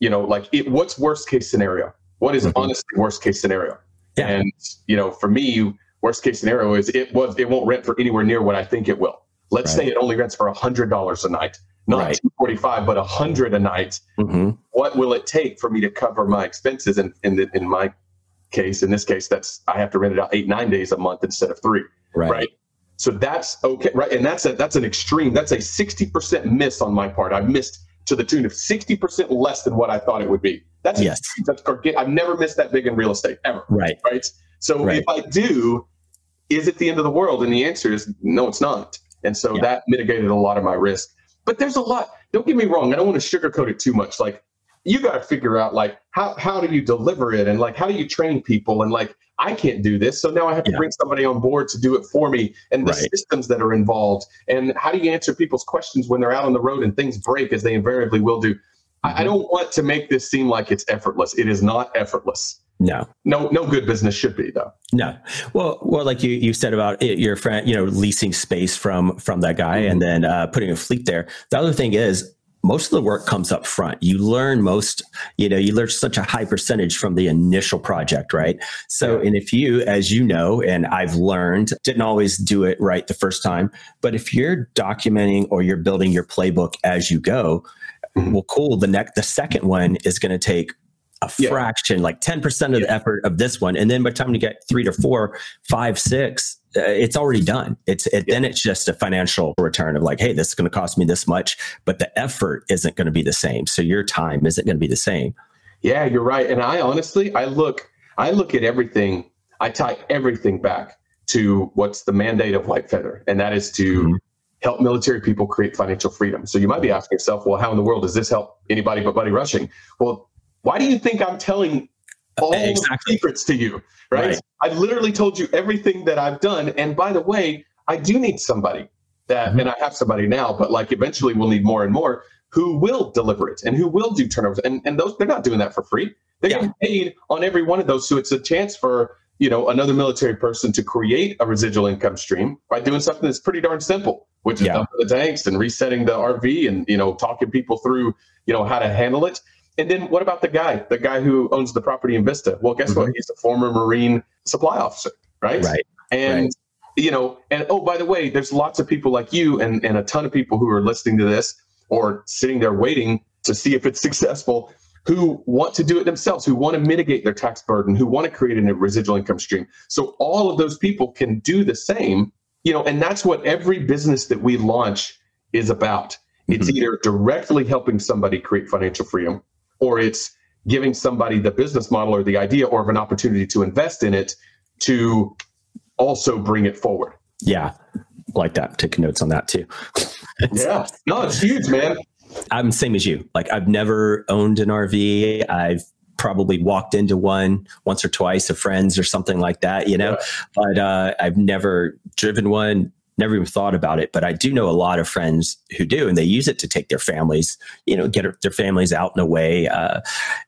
you know, like it, what's worst case scenario? What is mm-hmm. honestly worst case scenario? Yeah. And you know, for me, worst case scenario is it was it won't rent for anywhere near what I think it will. Let's right. say it only rents for a hundred dollars a night, not right. two forty five, but a hundred a night. Mm-hmm. What will it take for me to cover my expenses? And in, in, in my case, in this case, that's I have to rent it out eight nine days a month instead of three. Right. right? So that's okay, right? And that's a that's an extreme. That's a sixty percent miss on my part. I've missed to the tune of sixty percent less than what I thought it would be. That's yes. That's I've never missed that big in real estate ever. Right. Right. So right. if I do, is it the end of the world? And the answer is no, it's not. And so yeah. that mitigated a lot of my risk. But there's a lot. Don't get me wrong. I don't want to sugarcoat it too much. Like you got to figure out like how how do you deliver it and like how do you train people and like I can't do this. So now I have to yeah. bring somebody on board to do it for me and the right. systems that are involved. And how do you answer people's questions when they're out on the road and things break as they invariably will do? I, I mm-hmm. don't want to make this seem like it's effortless. It is not effortless. No, no, no good business should be though. No, well, well, like you you said about it, your friend, you know, leasing space from from that guy mm-hmm. and then uh, putting a fleet there. The other thing is most of the work comes up front. You learn most, you know, you learn such a high percentage from the initial project, right? So, and if you, as you know, and I've learned, didn't always do it right the first time, but if you're documenting or you're building your playbook as you go, mm-hmm. well, cool. The next, the second one is going to take a fraction, yeah. like 10% of yeah. the effort of this one. And then by the time you get three to four, five, six, uh, it's already done. It's it, yeah. then it's just a financial return of like, hey, this is going to cost me this much, but the effort isn't going to be the same. So your time isn't going to be the same. Yeah, you're right. And I honestly, I look, I look at everything. I tie everything back to what's the mandate of White Feather, and that is to mm-hmm. help military people create financial freedom. So you might be asking yourself, well, how in the world does this help anybody but Buddy Rushing? Well, why do you think I'm telling all exactly. the secrets to you? Right? right? I literally told you everything that I've done. And by the way, I do need somebody that, mm-hmm. and I have somebody now, but like eventually we'll need more and more who will deliver it and who will do turnovers. And and those they're not doing that for free. They're yeah. getting paid on every one of those. So it's a chance for you know another military person to create a residual income stream by doing something that's pretty darn simple, which is yeah. dumping the tanks and resetting the RV and you know talking people through you know how to handle it. And then what about the guy, the guy who owns the property in Vista? Well, guess mm-hmm. what? He's a former Marine supply officer, right? Right. And right. you know, and oh, by the way, there's lots of people like you and, and a ton of people who are listening to this or sitting there waiting to see if it's [LAUGHS] successful who want to do it themselves, who want to mitigate their tax burden, who want to create a residual income stream. So all of those people can do the same, you know, and that's what every business that we launch is about. It's mm-hmm. either directly helping somebody create financial freedom or it's giving somebody the business model or the idea or of an opportunity to invest in it to also bring it forward. Yeah. Like that. Taking notes on that too. [LAUGHS] yeah. No, it's huge, man. I'm same as you. Like I've never owned an RV. I've probably walked into one once or twice of friends or something like that, you know, yeah. but uh, I've never driven one, never even thought about it, but I do know a lot of friends who do, and they use it to take their families, you know, get their families out and away, uh,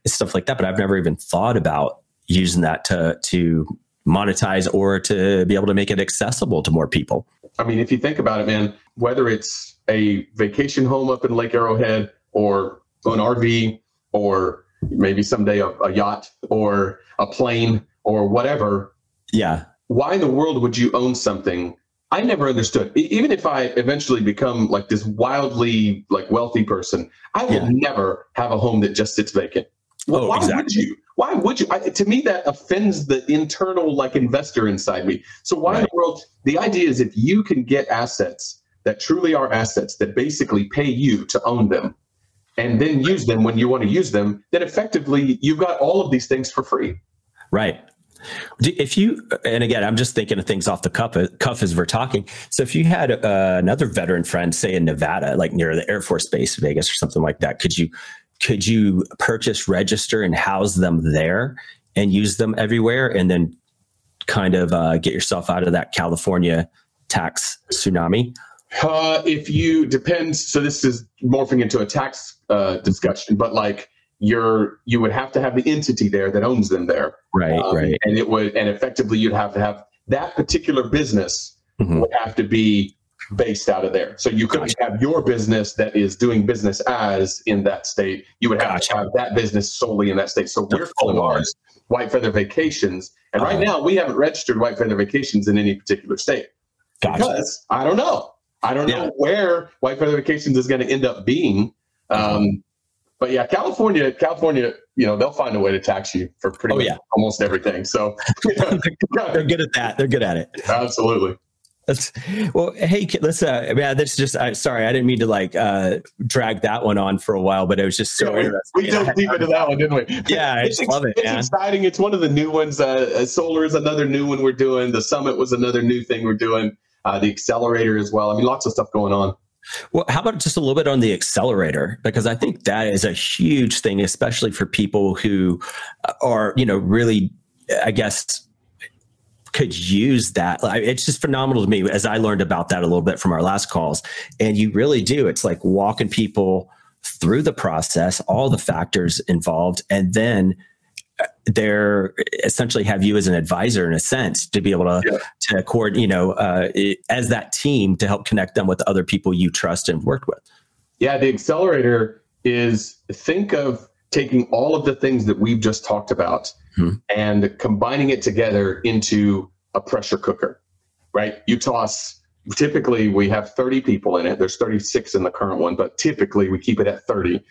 stuff like that. But I've never even thought about using that to to monetize or to be able to make it accessible to more people. I mean, if you think about it, man, whether it's a vacation home up in Lake Arrowhead or an RV or maybe someday a, a yacht or a plane or whatever. Yeah. Why in the world would you own something I never understood. Even if I eventually become like this wildly like wealthy person, I will yeah. never have a home that just sits vacant. Well, oh, why exactly. would you? Why would you? I, to me, that offends the internal like investor inside me. So why right. in the world? The idea is if you can get assets that truly are assets that basically pay you to own them, and then use them when you want to use them, then effectively you've got all of these things for free. Right. If you, and again, I'm just thinking of things off the cuff, cuff as we're talking. So if you had uh, another veteran friend, say in Nevada, like near the Air Force Base, Vegas, or something like that, could you could you purchase, register, and house them there? and use them everywhere and then kind of uh, get yourself out of that California tax tsunami? Uh, if you depends, so this is morphing into a tax uh, discussion, but like you're you would have to have the entity there that owns them there, right? Um, right, and it would and effectively you'd have to have that particular business mm-hmm. would have to be based out of there. So you couldn't gotcha. have your business that is doing business as in that state. You would have gotcha. to have that business solely in that state. So we're calling ours White Feather Vacations, and right uh-huh. now we haven't registered White Feather Vacations in any particular state gotcha. because I don't know. I don't yeah. know where White Feather Vacations is going to end up being. Um, but yeah, California, California, you know, they'll find a way to tax you for pretty oh, much yeah. almost everything. So [LAUGHS] they're good at that. They're good at it. Absolutely. That's, well, hey, let's. Uh, yeah, that's just. I, sorry, I didn't mean to like uh, drag that one on for a while, but it was just so yeah, interesting. We dove deep into that one, didn't we? [LAUGHS] Yeah, I just love it. It's man. exciting. It's one of the new ones. Uh, uh, solar is another new one we're doing. The summit was another new thing we're doing. Uh, the accelerator as well. I mean, lots of stuff going on. Well, how about just a little bit on the accelerator? Because I think that is a huge thing, especially for people who uh, are, you know, really, I guess, could use that. It's just phenomenal to me as I learned about that a little bit from our last calls. And you really do. It's like walking people through the process, all the factors involved, and then they're essentially have you as an advisor in a sense to be able to yeah. to court you know uh, as that team to help connect them with other people you trust and worked with yeah the accelerator is think of taking all of the things that we've just talked about hmm. and combining it together into a pressure cooker right you toss typically we have 30 people in it there's 36 in the current one but typically we keep it at 30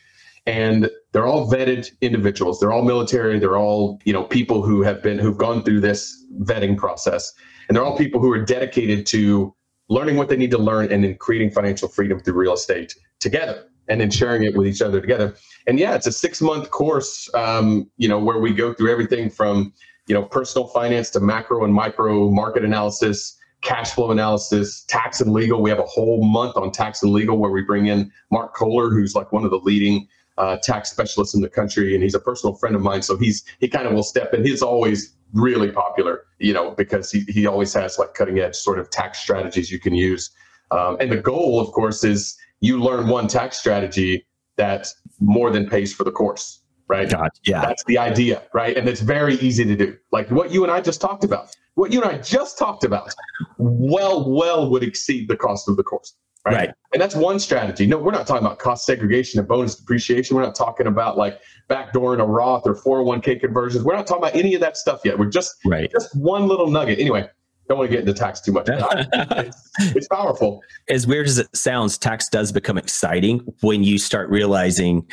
and they're all vetted individuals. They're all military. They're all you know people who have been who've gone through this vetting process. And they're all people who are dedicated to learning what they need to learn and then creating financial freedom through real estate together and then sharing it with each other together. And yeah it's a six month course um, you know where we go through everything from you know personal finance to macro and micro market analysis cash flow analysis, tax and legal. We have a whole month on tax and legal where we bring in Mark Kohler, who's like one of the leading uh, tax specialist in the country, and he's a personal friend of mine. So he's he kind of will step in. He's always really popular, you know, because he he always has like cutting edge sort of tax strategies you can use. Um, and the goal, of course, is you learn one tax strategy that more than pays for the course, right? God, yeah, that's the idea, right? And it's very easy to do, like what you and I just talked about. What you and I just talked about, well, well would exceed the cost of the course. Right? right? And that's one strategy. No, we're not talking about cost segregation and bonus depreciation. We're not talking about like backdooring a Roth or 401k conversions. We're not talking about any of that stuff yet. We're just right. just one little nugget. Anyway, don't want to get into tax too much. [LAUGHS] it's, it's powerful. As weird as it sounds, tax does become exciting when you start realizing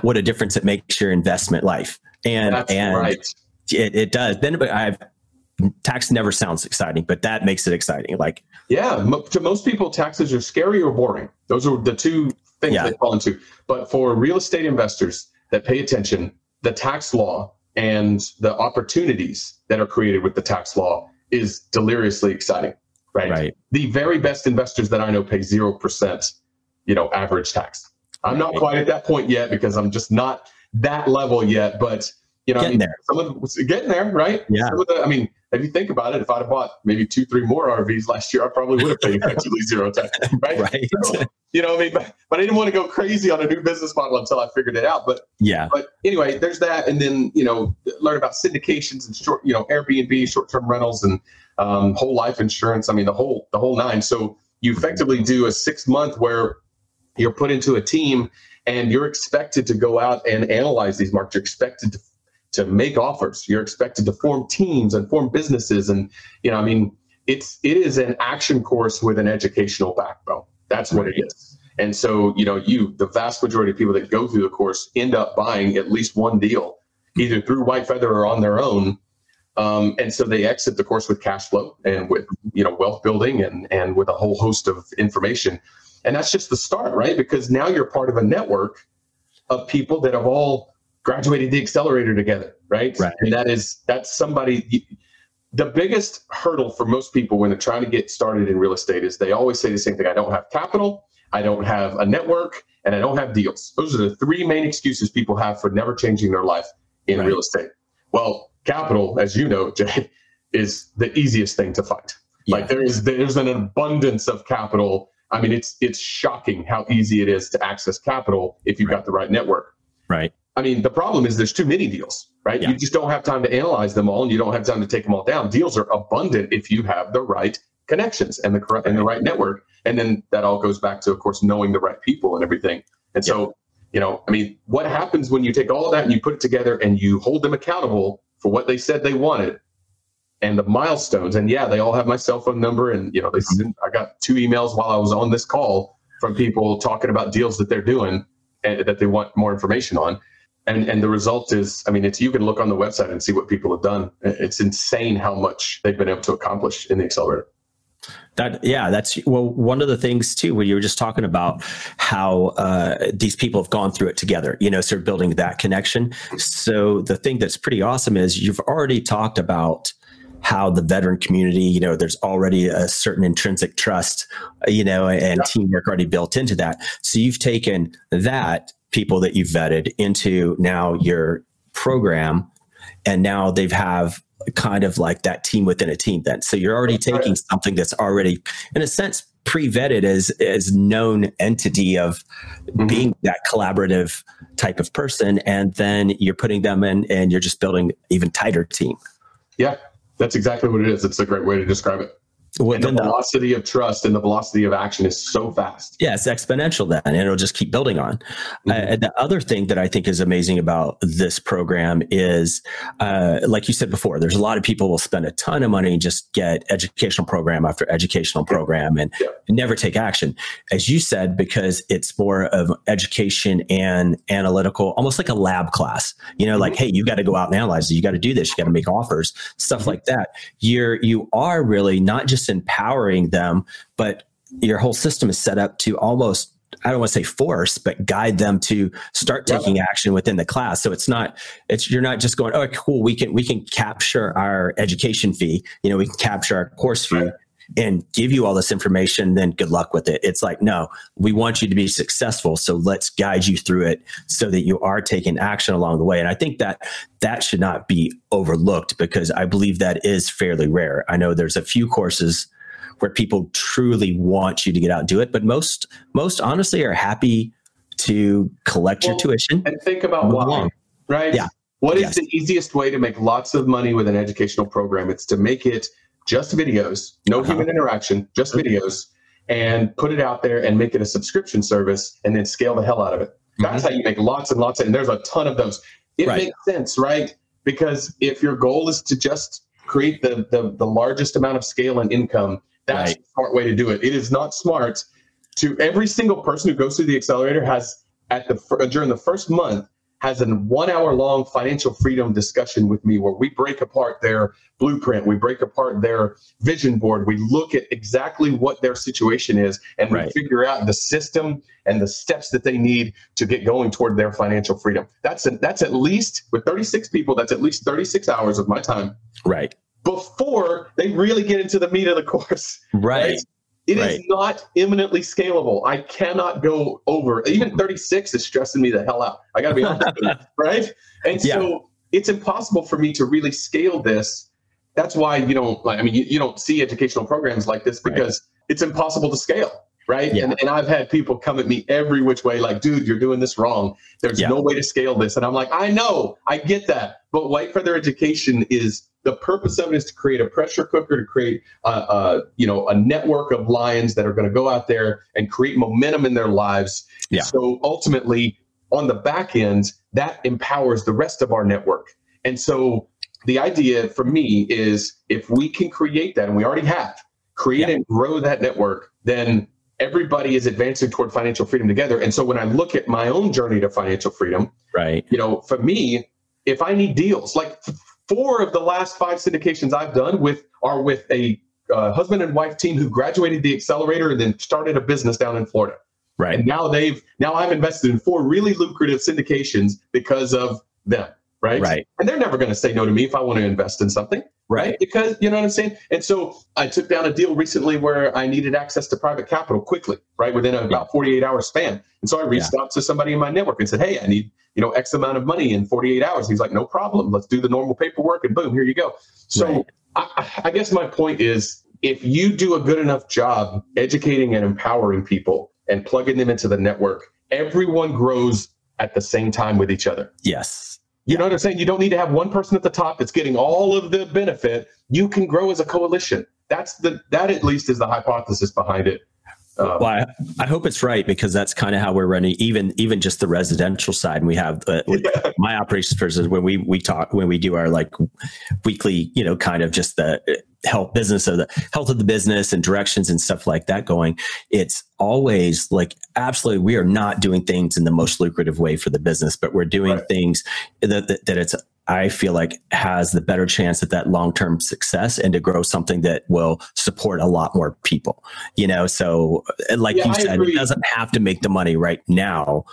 what a difference it makes your investment life. And that's and right. it, it does. Then I've tax never sounds exciting, but that makes it exciting. Like, yeah, to most people, taxes are scary or boring. Those are the two things yeah. they fall into. But for real estate investors that pay attention, the tax law and the opportunities that are created with the tax law is deliriously exciting. Right. right. The very best investors that I know pay zero percent, you know, average tax. I'm right. not quite at that point yet because I'm just not that level yet. But you know, getting I mean, there. Some of getting there, right? Yeah. The, I mean, if you think about it, if I'd have bought maybe two, three more RVs last year, I probably would have paid [LAUGHS] effectively zero tax, right? Right. So, you know, I mean, but, but I didn't want to go crazy on a new business model until I figured it out. But yeah. But anyway, there's that, and then you know, learn about syndications and short, you know, Airbnb, short-term rentals, and um, whole life insurance. I mean, the whole the whole nine. So you effectively do a six month where you're put into a team and you're expected to go out and analyze these markets. You're expected to to make offers. You're expected to form teams and form businesses. And, you know, I mean, it's it is an action course with an educational backbone. That's what it is. And so, you know, you, the vast majority of people that go through the course end up buying at least one deal, either through White Feather or on their own. Um, and so they exit the course with cash flow and with, you know, wealth building and, and with a whole host of information. And that's just the start, right? Because now you're part of a network of people that have all graduated the accelerator together, right? Right. And that is that's somebody. The biggest hurdle for most people when they're trying to get started in real estate is they always say the same thing: I don't have capital, I don't have a network, and I don't have deals. Those are the three main excuses people have for never changing their life in right. real estate. Well, capital, as you know, [LAUGHS] Jay, is the easiest thing to find. Yeah. Like there is there's an abundance of capital. I mean, it's it's shocking how easy it is to access capital if you've right. got the right network. Right. I mean, the problem is there's too many deals, right? Yeah. You just don't have time to analyze them all, and you don't have time to take them all down. Deals are abundant if you have the right connections and the correct and the right network, and then that all goes back to, of course, knowing the right people and everything. And yeah. so, you know, I mean, what happens when you take all of that and you put it together and you hold them accountable for what they said they wanted? and the milestones. And yeah, they all have my cell phone number. And, you know, they mm-hmm. I got two emails while I was on this call from people talking about deals that they're doing and that they want more information on. And, and the result is, I mean, it's you can look on the website and see what people have done. It's insane how much they've been able to accomplish in the accelerator. That yeah, that's well one of the things too. Where you were just talking about how uh, these people have gone through it together. You know, sort of building that connection. So the thing that's pretty awesome is you've already talked about how the veteran community, you know, there's already a certain intrinsic trust, you know, and yeah. teamwork already built into that. So you've taken that people that you've vetted into now your program, and now they've have kind of like that team within a team. Then, so you're already taking something that's already, in a sense, pre-vetted as as known entity of mm-hmm. being that collaborative type of person, and then you're putting them in, and you're just building even tighter team. Yeah, that's exactly what it is. It's a great way to describe it. Well, and the velocity of trust and the velocity of action is so fast. Yeah, it's exponential then, and it'll just keep building on. Mm-hmm. Uh, the other thing that I think is amazing about this program is, uh, like you said before, there's a lot of people will spend a ton of money and just get educational program after educational program and yeah. never take action. As you said, because it's more of education and analytical, almost like a lab class. You know, mm-hmm. like hey, you got to go out and analyze. It. You got to do this. You got to make offers, stuff mm-hmm. like that. You're you are really not just empowering them, but your whole system is set up to almost I don't want to say force, but guide them to start taking action within the class. So it's not, it's you're not just going, oh, cool, we can we can capture our education fee, you know, we can capture our course fee and give you all this information. Then good luck with it. It's like, no, we want you to be successful, so let's guide you through it so that you are taking action along the way. And I think that that should not be overlooked because I believe that is fairly rare. I know there's a few courses where people truly want you to get out and do it. But most, most honestly are happy to collect well, your tuition and think about why, along. right? Yeah. What is yes. the easiest way to make lots of money with an educational program? It's to make it just videos, no uh-huh. human interaction, just videos, and put it out there and make it a subscription service and then scale the hell out of it. That's mm-hmm. how you make lots and lots of, and there's a ton of those. It right. makes sense, right? Because if your goal is to just create the, the, the largest amount of scale and income, that's right. smart way to do it. It is not smart to every single person who goes through the accelerator has at the during the first month has a one hour long financial freedom discussion with me where we break apart their blueprint, we break apart their vision board, we look at exactly what their situation is, and right. we figure out the system and the steps that they need to get going toward their financial freedom. That's a, that's at least with 36 people, that's at least 36 hours of my time. Right before they really get into the meat of the course. Right. right? It right. is not imminently scalable. I cannot go over. Even 36 is stressing me the hell out. I got to be honest with you, [LAUGHS] right? And yeah. so it's impossible for me to really scale this. That's why you don't like. I mean, you, you don't see educational programs like this because right. it's impossible to scale right? Yeah. And, and I've had people come at me every which way, like, dude, you're doing this wrong. There's yeah. no way to scale this. And I'm like, I know, I get that. But white feather education is the purpose of it is to create a pressure cooker, to create a, a you know a network of lions that are going to go out there and create momentum in their lives. Yeah. So ultimately, on the back end, that empowers the rest of our network. And so the idea for me is if we can create that, and we already have, create yeah. and grow that network, then everybody is advancing toward financial freedom together. And so when I look at my own journey to financial freedom, right, you know, for me, if I need deals, like four of the last five syndications I've done with are with a uh, husband and wife team who graduated the accelerator and then started a business down in Florida. Right. And now they've now I've invested in four really lucrative syndications because of them. Right. Right. And they're never going to say no to me if I want to invest in something right? Because you know what I'm saying. And so I took down a deal recently where I needed access to private capital quickly, right, within about 48 hour span. And so I reached yeah. out to somebody in my network and said, "Hey, I need you know, X amount of money in 48 hours. He's like, no problem. Let's do the normal paperwork and boom, here you go. So right. I, I guess my point is if you do a good enough job educating and empowering people and plugging them into the network, everyone grows at the same time with each other. Yes. You know what I'm saying? You don't need to have one person at the top that's getting all of the benefit. You can grow as a coalition. That's the that at least is the hypothesis behind it. Um, well, I, I, hope it's right because that's kind of how we're running. Even even just the residential side, and we have uh, yeah. [LAUGHS] my operations person when we we talk when we do our like weekly, you know, kind of just the health business of the health of the business and directions and stuff like that going. It's always like absolutely we are not doing things in the most lucrative way for the business, but we're doing right. things that, that that it's I feel like has the better chance at that long term success and to grow something that will support a lot more people. You know, so like yeah, you I said, agree. it doesn't have to make the money right now.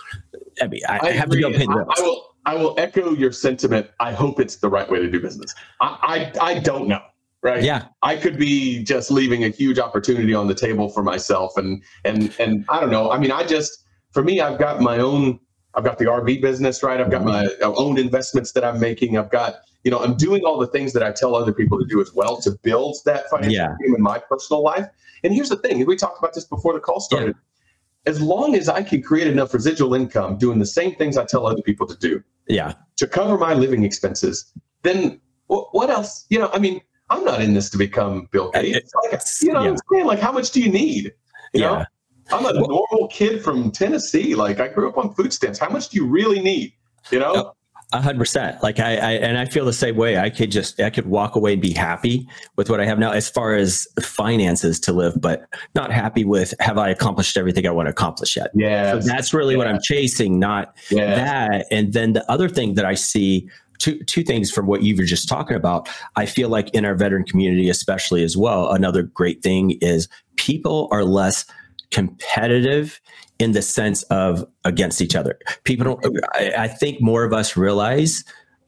I mean, I, I have agree. to go pay the I, I will. I will echo your sentiment. I hope it's the right way to do business. I, I, I don't know right yeah i could be just leaving a huge opportunity on the table for myself and and and i don't know i mean i just for me i've got my own I've got the RV business, right? I've got my own investments that I'm making. I've got, you know, I'm doing all the things that I tell other people to do as well to build that financial yeah. dream in my personal life. And here's the thing: we talked about this before the call started. Yeah. As long as I can create enough residual income doing the same things I tell other people to do, yeah, to cover my living expenses, then what else? You know, I mean, I'm not in this to become Bill Gates. Like, you know, yeah. I'm saying, like, how much do you need? You yeah. know, I'm a normal kid from Tennessee. Like I grew up on food stamps. How much do you really need? You know? A hundred percent. Like I, I, and I feel the same way. I could just, I could walk away and be happy with what I have now as far as finances to live, but not happy with have I accomplished everything I want to accomplish yet? Yeah. So that's really yeah. what I'm chasing, not yes. that. And then the other thing that I see two two things from what you were just talking about. I feel like in our veteran community, especially as well, another great thing is people are less competitive in the sense of against each other. People don't, I, I think more of us realize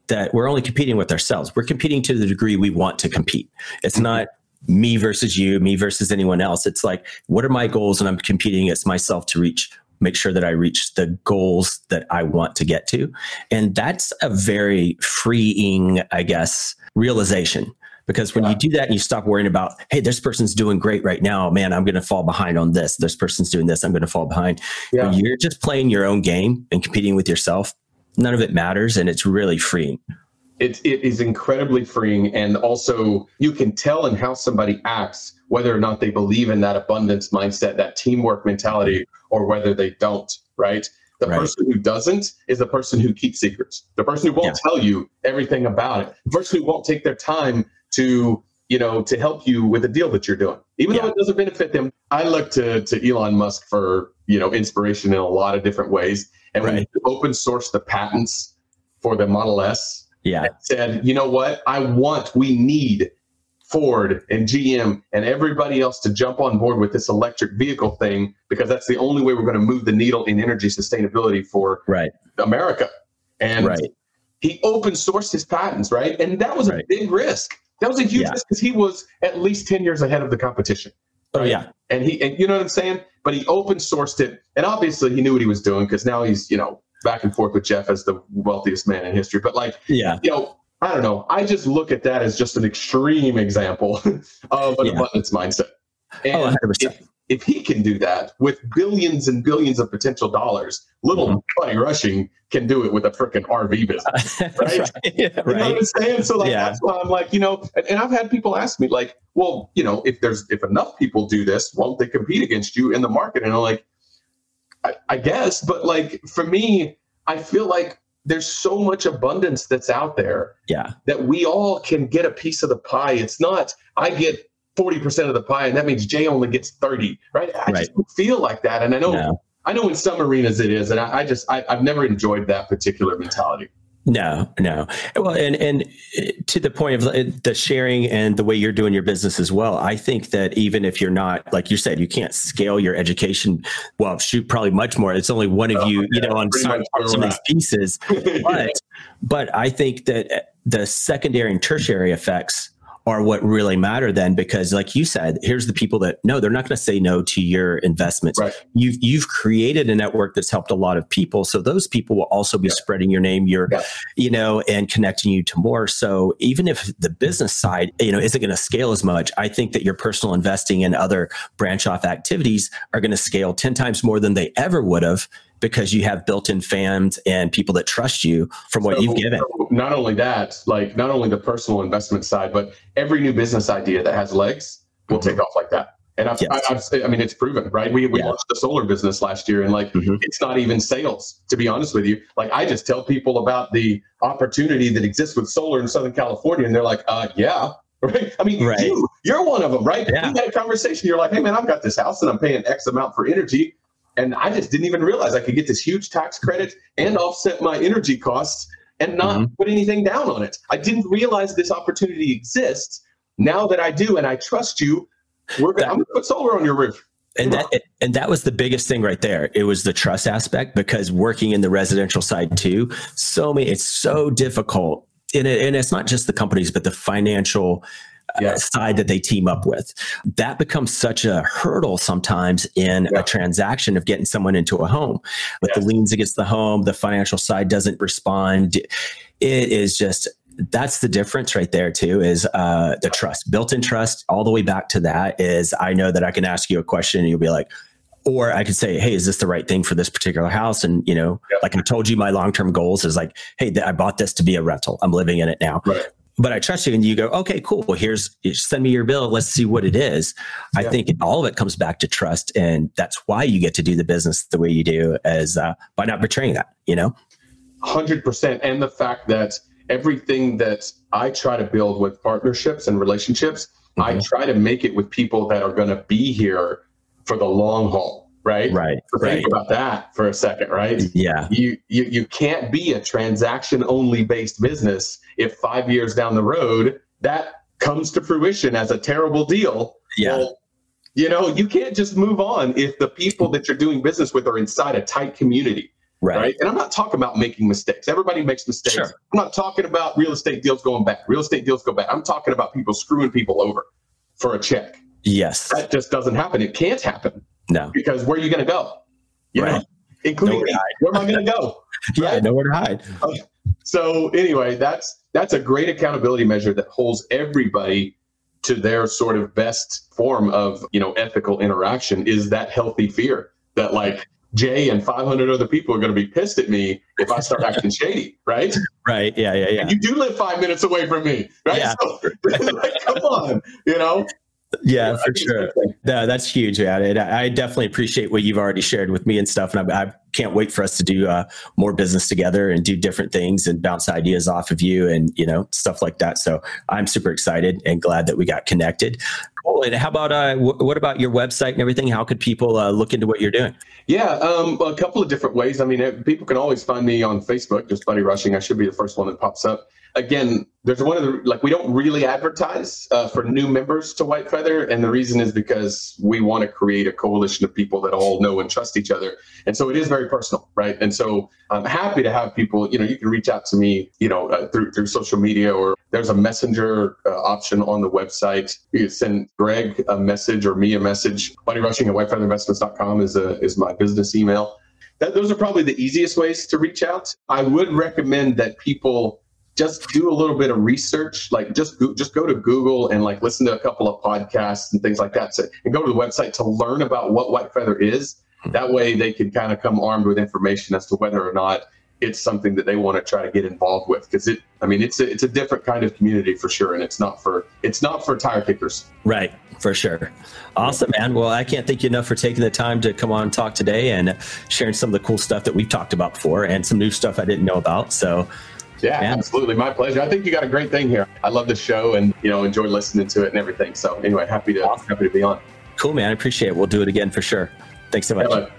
that we're only competing with ourselves. We're competing to the degree we want to compete. It's mm-hmm. not me versus you, me versus anyone else. It's like, what are my goals? And I'm competing against myself to reach, make sure that I reach the goals that I want to get to. And that's a very freeing, I guess, realization because when yeah. you do that and you stop worrying about, hey, this person's doing great right now, man, I'm going to fall behind on this. This person's doing this, I'm going to fall behind. Yeah. When you're just playing your own game and competing with yourself, none of it matters, and it's really freeing. It, it is incredibly freeing, and also you can tell in how somebody acts whether or not they believe in that abundance mindset, that teamwork mentality, or whether they don't. Right. The right. person who doesn't is the person who keeps secrets. The person who won't yeah. tell you everything about it. The person who won't take their time to you know to help you with the deal that you're doing even yeah. though it doesn't benefit them i look to to elon musk for you know inspiration in a lot of different ways and right. when he open source the patents for the model s yeah said you know what i want we need ford and gm and everybody else to jump on board with this electric vehicle thing because that's the only way we're going to move the needle in energy sustainability for right. america and right. he open sourced his patents right and that was right. a big risk that was a huge yeah. because he was at least 10 years ahead of the competition. Oh, right? Oh, yeah. And he, and you know what I'm saying? But he open sourced it. And obviously he knew what he was doing because now he's, you know, back and forth with Jeff as the wealthiest man in history. But like, yeah, you know, I don't know. I just look at that as just an extreme example [LAUGHS] of an yeah. abundance mindset. And oh, 100%. If, if he can do that with billions and billions of potential dollars, little mm-hmm. Buddy Rushing can do it with a freaking RV business, [LAUGHS] right? right. [LAUGHS] Yeah, you know what I'm saying? So like yeah. that's why I'm like, you know, and, and, I've had people ask me like, well, you know, if there's if enough people do this, won't they compete against you in the market? And I'm like, I, I guess, but like for me, I feel like there's so much abundance that's out there. Yeah. That we all can get a piece of the pie. It's not I get 40% of the pie and that means Jay only gets 30, right? I right. just don't feel like that. And I know, no. I know in some arenas it is. And I, I just, I, I've never enjoyed that particular mentality. No, no. Well, and and uh, to the point of uh, the sharing and the way you're doing your business as well, I think that even if you're not, like you said, you can't scale your education. Well, shoot, probably much more. It's only one of oh, you, yeah, you know, on some, some of these pieces. [LAUGHS] But but I think that uh, the secondary and tertiary effects are what really matter then because like you said here's the people that no they're not going to say no to your investments right. you've you've created a network that's helped a lot of people so those people will also be yeah. spreading your name your yeah. you know and connecting you to more so even if the business side you know isn't going to scale as much i think that your personal investing and other branch off activities are going to scale 10 times more than they ever would have because you have built-in fans and people that trust you from what so, you've given. Not only that, like not only the personal investment side, but every new business idea that has legs will mm-hmm. take off like that. And I've, yes. I, I've, i mean, it's proven, right? We, we yeah. launched the solar business last year and like, mm-hmm. it's not even sales, to be honest with you. Like I just tell people about the opportunity that exists with solar in Southern California. And they're like, uh, yeah, [LAUGHS] right? I mean, right. you, you're one of them, right? Yeah. We had a conversation. You're like, hey man, I've got this house and I'm paying X amount for energy. And I just didn't even realize I could get this huge tax credit and offset my energy costs and not mm-hmm. put anything down on it. I didn't realize this opportunity exists. Now that I do, and I trust you, we're gonna, I'm going to put solar on your roof. And that and that was the biggest thing right there. It was the trust aspect because working in the residential side too, so many it's so difficult. And, it, and it's not just the companies, but the financial yeah. side that they team up with. That becomes such a hurdle sometimes in yeah. a transaction of getting someone into a home. With the liens against the home, the financial side doesn't respond. It is just that's the difference right there too is uh, the trust built-in trust all the way back to that is i know that i can ask you a question and you'll be like or I could say, "Hey, is this the right thing for this particular house?" And you know, yep. like I told you, my long-term goals is like, "Hey, th- I bought this to be a rental. I'm living in it now." Right but I trust you and you go, okay, cool. Well, here's send me your bill. Let's see what it is. Yeah. I think all of it comes back to trust. And that's why you get to do the business the way you do as uh, by not betraying that, you know? hundred percent. And the fact that everything that I try to build with partnerships and relationships, mm-hmm. I try to make it with people that are going to be here for the long haul right? Right. So think right. about that for a second, right? Yeah. You, you you can't be a transaction only based business if five years down the road that comes to fruition as a terrible deal. Yeah. Well, you know, you can't just move on if the people that you're doing business with are inside a tight community. Right. right. And I'm not talking about making mistakes. Everybody makes mistakes. Sure. I'm not talking about real estate deals going bad. Real estate deals go bad. I'm talking about people screwing people over for a check. Yes. That just doesn't happen. It can't happen. No. Because where are you going to go? You right. know, including. Where am I going to go? [LAUGHS] yeah, right? nowhere to hide. Okay. So anyway, that's that's a great accountability measure that holds everybody to their sort of best form of you know ethical interaction. Is that healthy fear that like Jay and 500 other people are going to be pissed at me if I start acting [LAUGHS] shady, right? Right. Yeah. Yeah. Yeah. And you do live five minutes away from me, right? Yeah. So, [LAUGHS] like, come on, you know. Yeah, for sure. No, that's huge, man. I definitely appreciate what you've already shared with me and stuff. And I, I can't wait for us to do uh, more business together and do different things and bounce ideas off of you and, you know, stuff like that. So I'm super excited and glad that we got connected. Cool. And how about, uh, w- what about your website and everything? How could people uh, look into what you're doing? Yeah, um, a couple of different ways. I mean, people can always find me on Facebook, just Buddy Rushing. I should be the first one that pops up again, there's one of the like we don't really advertise uh, for new members to White Feather, and the reason is because we want to create a coalition of people that all know and trust each other, and so it is very personal, right? And so I'm happy to have people. You know, you can reach out to me, you know, uh, through through social media, or there's a messenger uh, option on the website. You can send Greg a message or me a message. Buddy Rushing at WhiteFeatherInvestments.com is a is my business email. That, those are probably the easiest ways to reach out. I would recommend that people just do a little bit of research like just go, just go to google and like listen to a couple of podcasts and things like that so, and go to the website to learn about what white feather is Hmm. that way they can kind of come armed with information as to whether or not it's something that they want to try to get involved with because it i mean it's a, it's a different kind of community for sure and it's not for it's not for tire kickers right for sure awesome man well i can't thank you enough for taking the time to come on and talk today and sharing some of the cool stuff that we've talked about before and some new stuff i didn't know about so yeah, Man. absolutely. My pleasure. I think you got a great thing here. I love the show and, you know, enjoy listening to it and everything. So anyway, happy to, awesome. happy to be on. Cool, man. I appreciate it. We'll do it again for sure. Thanks so much. Yeah,